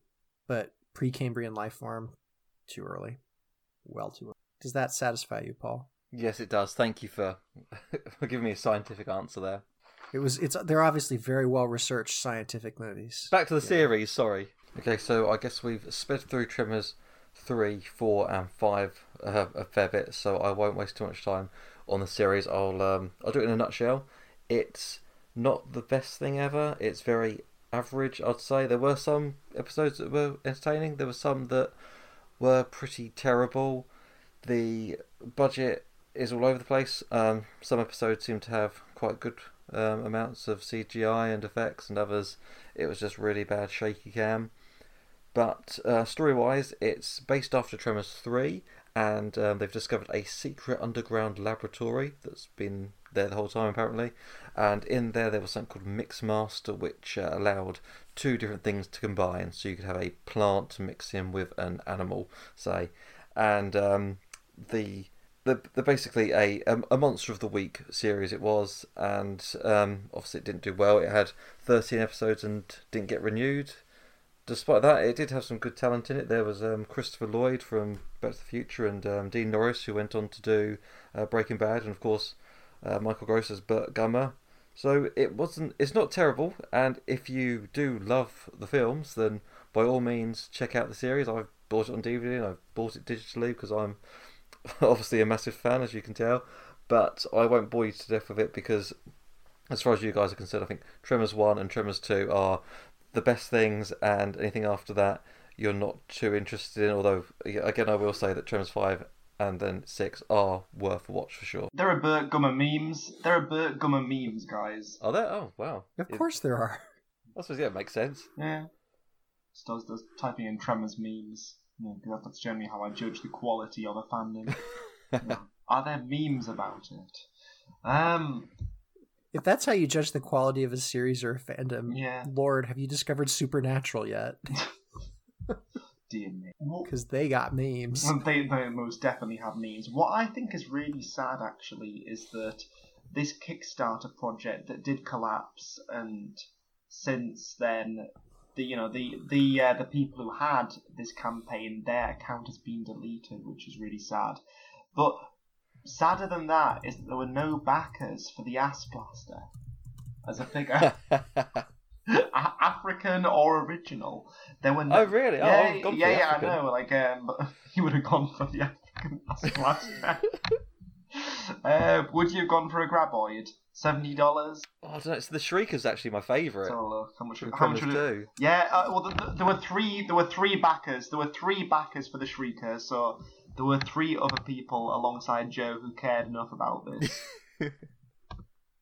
but Precambrian life form too early, well too early. Does that satisfy you, Paul? Yes, it does. Thank you for for giving me a scientific answer there. It was. It's. They're obviously very well researched scientific movies. Back to the Yeah. series. Sorry. Okay, so I guess we've sped through Tremors three, four, and five uh, a fair bit. So I won't waste too much time on the series. I'll um I'll do it in a nutshell. It's not the best thing ever. It's very average. I'd say there were some episodes that were entertaining. There were some that were pretty terrible. The budget is all over the place. Um, some episodes seem to have quite good um, amounts of CGI and effects, and others it was just really bad shaky cam. But uh, story wise, it's based after Tremors 3, and um, they've discovered a secret underground laboratory that's been there the whole time apparently. And in there, there was something called Mixmaster, which uh, allowed two different things to combine. So you could have a plant to mix in with an animal, say. And um, the the, the basically a, a a monster of the week series it was, and um, obviously it didn't do well. It had thirteen episodes and didn't get renewed. Despite that, it did have some good talent in it. There was um, Christopher Lloyd from Back to the Future and um, Dean Norris who went on to do uh, Breaking Bad, and of course uh, Michael Gross as Burt Gummer. So it wasn't. It's not terrible, and if you do love the films, then by all means check out the series. I've bought it on DVD and I've bought it digitally because I'm obviously a massive fan, as you can tell. But I won't bore you to death with it because, as far as you guys are concerned, I think Tremors 1 and Tremors 2 are the best things, and anything after that you're not too interested in. Although, again, I will say that Tremors 5 and then 6 are worth a watch for sure. There are Burt Gummer memes. There are Burt Gummer memes, guys. Are there? Oh, wow. Of course there are. I suppose, yeah, it makes sense. Yeah. Just does, does typing in Tremors memes. Yeah, 'cause that's generally how I judge the quality of a fandom. Yeah. Are there memes about it? Um, If that's how you judge the quality of a series or a fandom, Yeah. Lord, have you discovered Supernatural yet? dear me. Because they got memes. They, they most definitely have memes. What I think is really sad, actually, is that this Kickstarter project that did collapse, and since then, the you know the the uh, the people who had this campaign, their account has been deleted, which is really sad. But sadder than that is that there were no backers for the Ass Blaster as a figure. African or original. There were no. Oh, really? Oh, Yeah, gone yeah, the yeah. I know. Like, um, you would have gone for the African Blaster. uh, would you have gone for a graboid? Seventy dollars. Oh, I don't know. So the Shrieker's actually my favourite. So look, how much? How much? Would it, 2. yeah. Uh, well, th- th- there were three. There were three backers. There were three backers for the Shrieker. So there were three other people alongside Joe who cared enough about this.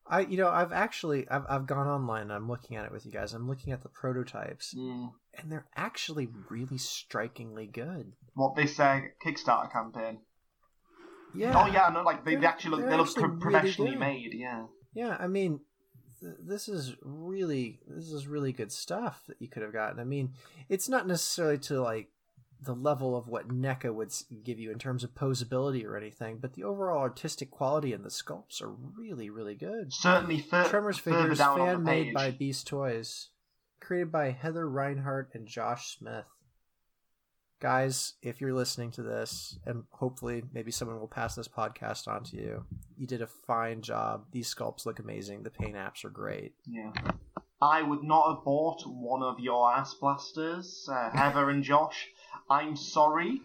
I, you know, I've actually, I've, I've gone online. and I'm looking at it with you guys. I'm looking at the prototypes, Mm. and they're actually really strikingly good. What they uh, Kickstarter campaign? Yeah. Oh yeah, no, like they, they actually look they're look pro- really professionally good. made. Yeah. Yeah, I mean, th- this is really this is really good stuff that you could have gotten. I mean, it's not necessarily to like the level of what NECA would give you in terms of posability or anything, but the overall artistic quality and the sculpts are really really good. Certainly, fur- Tremors figures fan made by Beast Toys, created by Heather Reinhardt and Josh Smith. Guys, if you're listening to this, and hopefully maybe someone will pass this podcast on to you, you did a fine job. These sculpts look amazing. The paint apps are great. Yeah. I would not have bought one of your ass blasters, uh, Heather and Josh. I'm sorry.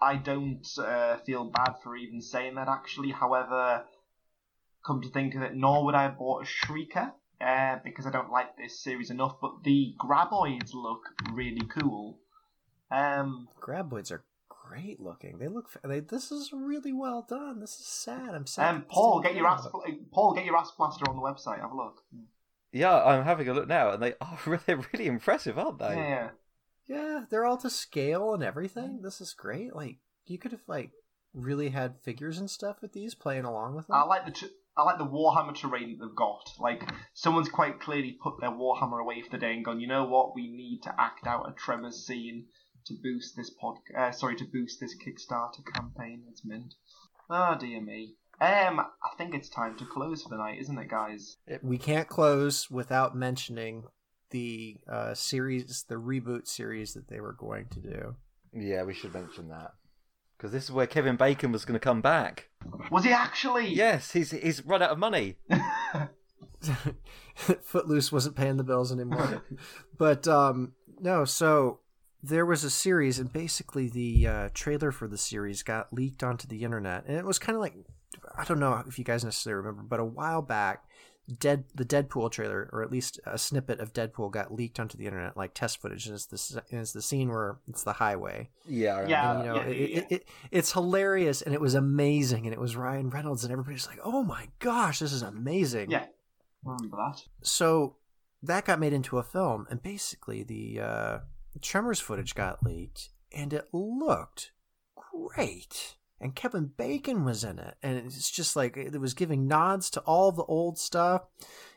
I don't uh, feel bad for even saying that, actually. However, come to think of it, nor would I have bought a Shrieker, uh, because I don't like this series enough, but the Graboids look really cool. Um, Graboids are great looking. They look. They, this is really well done. This is sad. I'm sad. um, Paul, get your ass, Paul, get your ass blaster on the website. Have a look. Yeah, I'm having a look now, and they are really, really impressive, aren't they? Yeah. Yeah, they're all to scale and everything. This is great. Like you could have like really had figures and stuff with these playing along with them. I like the. I like the Warhammer terrain that they've got. Like someone's quite clearly put their Warhammer away for the day and gone. You know what? We need to act out a Tremors scene to boost this pod. Uh, sorry, to boost this Kickstarter campaign. It's mint. Ah, dear me. Um, I think it's time to close for the night, isn't it, guys? We can't close without mentioning the uh, series, the reboot series that they were going to do. Yeah, we should mention that because this is where Kevin Bacon was going to come back. Was he actually? Yes, he's he's run out of money. Footloose wasn't paying the bills anymore. but um, no, so there was a series, and basically the uh, trailer for the series got leaked onto the internet, and it was kind of like I don't know if you guys necessarily remember, but a while back, Dead the Deadpool trailer, or at least a snippet of Deadpool, got leaked onto the internet, like test footage. And it's the and it's the scene where it's the highway. Yeah, Yeah. And, you know, yeah, it, yeah. It, it, it's hilarious, and it was amazing, and it was Ryan Reynolds, and everybody's like, "Oh my gosh, this is amazing!" Yeah. Remember that? so that got made into a film and basically the uh, tremors footage got leaked and it looked great and kevin bacon was in it. And it's just like it was giving nods to all the old stuff.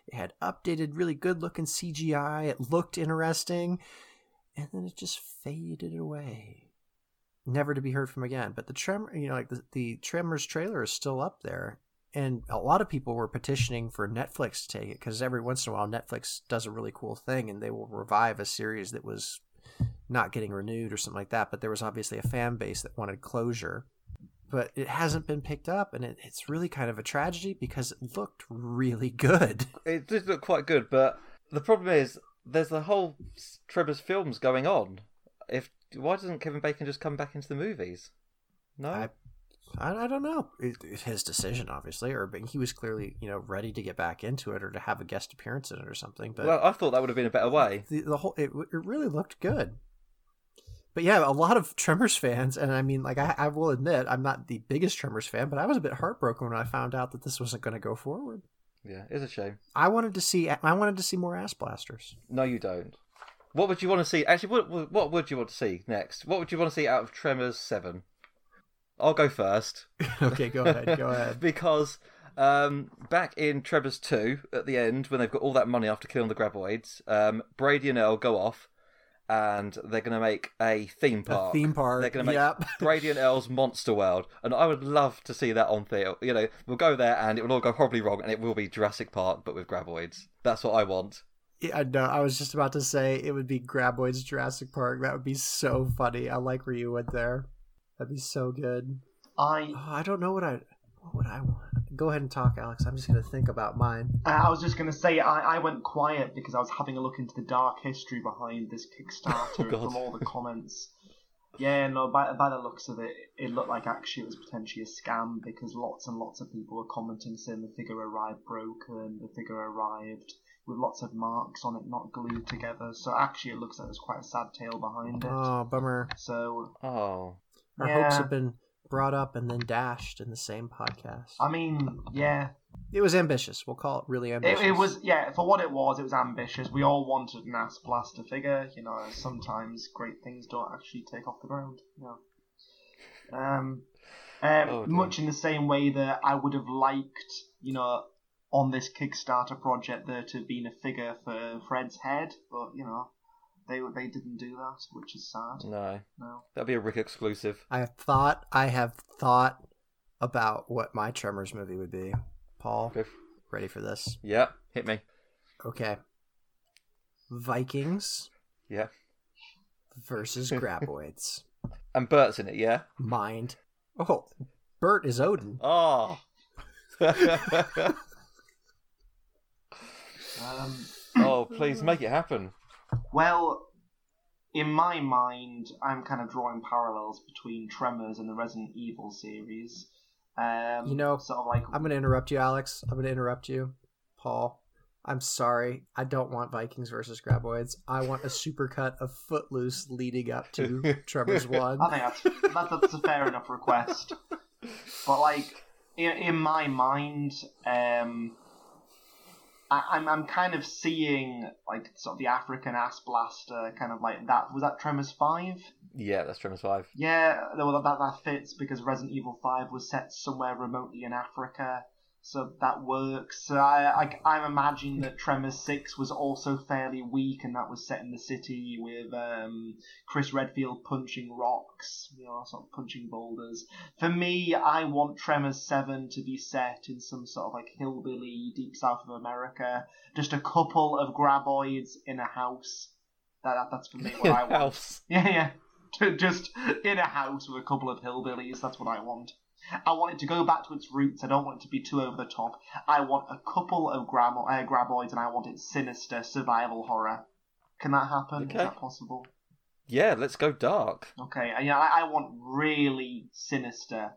It had updated really good looking cgi it looked interesting. And then it just faded away. Never to be heard from again. But the tremor you know like the, the tremors trailer is still up there. And a lot of people were petitioning for Netflix to take it because every once in a while Netflix does a really cool thing and they will revive a series that was not getting renewed or something like that. But there was obviously a fan base that wanted closure, but it hasn't been picked up, and it, it's really kind of a tragedy because it looked really good. It did look quite good, but the problem is there's the whole Tremors films going on. If why doesn't Kevin Bacon just come back into the movies? No, I, I, I don't know. It, it's his decision, obviously, or but he was clearly you know ready to get back into it or to have a guest appearance in it or something. But well, I thought that would have been a better way. the, the whole it, it really looked good but yeah a lot of tremors fans and i mean like I, I will admit i'm not the biggest tremors fan but i was a bit heartbroken when i found out that this wasn't going to go forward Yeah, it's a shame. i wanted to see i wanted to see more ass blasters No, you don't. What would you want to see? Actually, what what- would you want to see next? What would you want to see out of Tremors Seven? I'll go first. okay go ahead go ahead because um, back in Tremors 2, at the end, when they've got all that money after killing the Graboids, um, Brady and Earl go off and they're going to make a theme park. theme park, They're going to make yep. Brady and Earl's Monster World. And I would love to see that on theatre. You know, we'll go there and it will all go horribly wrong and it will be Jurassic Park, but with Graboids. That's what I want. yeah i know i was just about to say it would be graboids jurassic park that would be so funny i like where you went there that'd be so good I oh, i don't know what i what would i want go ahead and talk alex i'm just going to think about mine Uh, I was just going to say, I, I went quiet because I was having a look into the dark history behind this Kickstarter Oh, from all the comments. Yeah, no, by, by the looks of it, it looked like actually it was potentially a scam because lots and lots of people were commenting saying the figure arrived broken, the figure arrived with lots of marks on it not glued together. So actually, it looks like there's quite a sad tale behind it. oh bummer So, Oh. our hopes have been brought up and then dashed in the same podcast I mean, yeah, It was ambitious. We'll call it really ambitious. it was, yeah, for what it was, it was ambitious. We all wanted an ass blaster figure. You know, sometimes great things don't actually take off the ground. You know. Um, um, Oh, much in the same way that I would have liked, you know, on this Kickstarter project there to have been a figure for Fred's head, but you know, they they didn't do that, which is sad. No. No. That'd be a Rick exclusive. I have thought. I have thought about what my Tremors movie would be. Paul, Go f- ready for this? Yeah, hit me. Okay. Vikings Yeah. versus Graboids. And Burt's in it, yeah? Mind. Oh, Burt is Odin. Oh. Um, oh, please make it happen. Well, in my mind, I'm kind of drawing parallels between Tremors and the Resident Evil series. Um, You know, sort of like I'm going to interrupt you, Alex. I'm going to interrupt you, Paul. I'm sorry. I don't want Vikings versus Graboids. I want a supercut of Footloose leading up to Tremors 1. I think that's, that, that's a fair enough request. But like in, in my mind, um, I, I'm I'm kind of seeing like sort of the African ass blaster, kind of like that. Was that Tremors Five? Yeah, that's Tremors 5. Yeah, well, that that fits because Resident Evil Five was set somewhere remotely in Africa. So that works. So I, I I'm imagining that Tremors Six was also fairly weak, and that was set in the city with um, Chris Redfield punching rocks, you know, sort of punching boulders. For me, I want Tremors Seven to be set in some sort of like hillbilly deep south of America, just a couple of graboids in a house. That, that's for me what I want. House. Yeah, yeah. Just in a house with a couple of hillbillies. That's what I want. I want it to go back to its roots. I don't want it to be too over the top. I want a couple of grab- uh, graboids, and I want it sinister survival horror. Can that happen? Okay. Is that possible? Yeah, let's go dark. Okay, and yeah, I, I want really sinister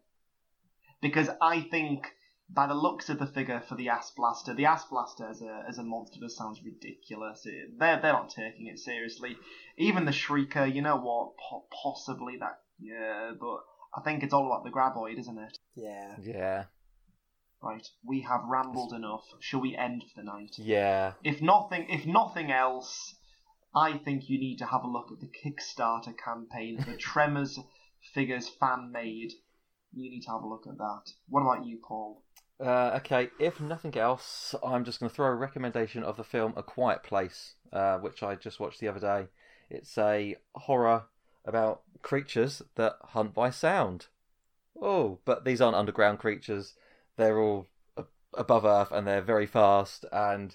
because I think by the looks of the figure for the Ass Blaster, the Ass Blaster as a as a monster just sounds ridiculous. It, they're they're not taking it seriously. Even the Shrieker, you know what? Po- possibly that, yeah, but I think it's all about the graboid, isn't it? Yeah. Yeah. Right, we have rambled enough. Shall we end for the night? Yeah. If nothing, if nothing else, I think you need to have a look at the Kickstarter campaign, the Tremors figures fan made. You need to have a look at that. What about you, Paul? Uh, okay, if nothing else, I'm just going to throw a recommendation of the film A Quiet Place, uh, which I just watched the other day. It's a horror about creatures that hunt by sound. Oh, but these aren't underground creatures. They're all above earth and they're very fast and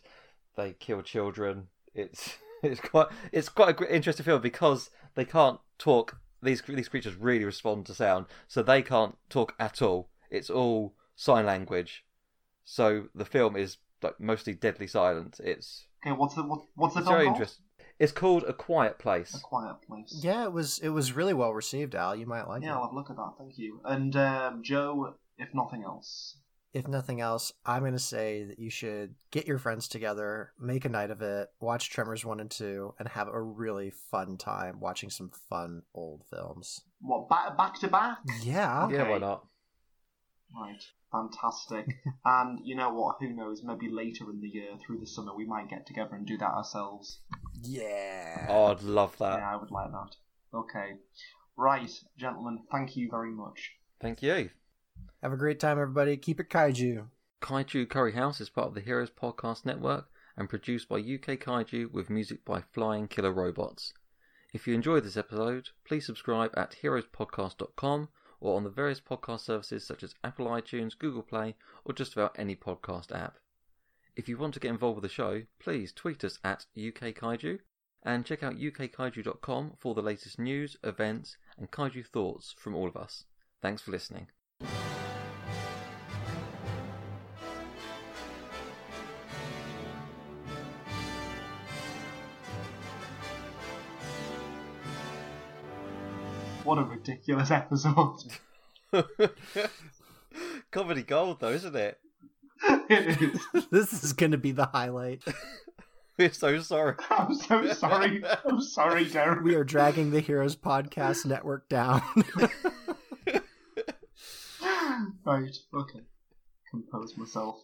they kill children. It's it's quite it's quite an interesting film because they can't talk. These these creatures really respond to sound, so they can't talk at all. It's all sign language. So the film is like mostly deadly silent. It's Okay, what's the what, what's the film very called? interesting. It's called A Quiet Place. A Quiet Place. Yeah, it was it was really well received, Al. You might like Yeah, it. Yeah, I'll have a look at that. Thank you. And um, Joe, if nothing else, If nothing else, I'm going to say that you should get your friends together, make a night of it, watch Tremors 1 and 2, and have a really fun time watching some fun old films. what back back to back? Yeah. Yeah, why not? Right, fantastic. and you know what? Who knows? Maybe later in the year, through the summer, we might get together and do that ourselves. Yeah. Oh, I'd love that. Yeah, I would like that. Okay. Right, gentlemen, thank you very much. Thank you. Have a great time, everybody. Keep it kaiju. Kaiju Curry House is part of the Heroes Podcast Network and produced by UK Kaiju with music by Flying Killer Robots. If you enjoyed this episode, please subscribe at heroespodcast.com or on the various podcast services such as Apple iTunes, Google Play, or just about any podcast app. If you want to get involved with the show, please tweet us at UK Kaiju and check out ukkaiju.com for the latest news, events, and kaiju thoughts from all of us. Thanks for listening. What a ridiculous episode. Comedy gold, though, isn't it? It is. this is going to be the highlight. We're so sorry. I'm so sorry. I'm sorry, Derek. We are dragging the Heroes Podcast Network down. Right, okay. Compose myself.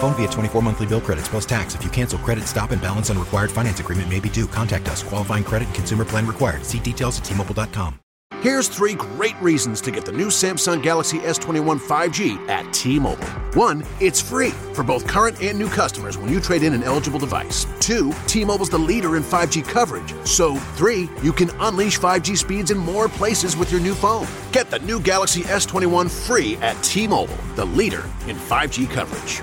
Phone via 24 monthly bill credits plus tax. If you cancel credit, stop and balance on required finance agreement may be due. Contact us. Qualifying credit and consumer plan required. See details at tmobile.com. Here's three great reasons to get the new Samsung Galaxy S21 5G at T-Mobile. One, it's free for both current and new customers when you trade in an eligible device. Two, T-Mobile's the leader in 5G coverage. So, three, you can unleash 5G speeds in more places with your new phone. Get the new Galaxy S21 free at T-Mobile, the leader in 5G coverage.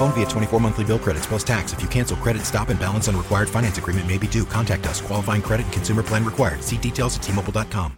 Phone via 24 monthly bill credits plus tax. If you cancel credit, stop and balance on required finance agreement may be due. Contact us. Qualifying credit and consumer plan required. See details at tmobile.com com.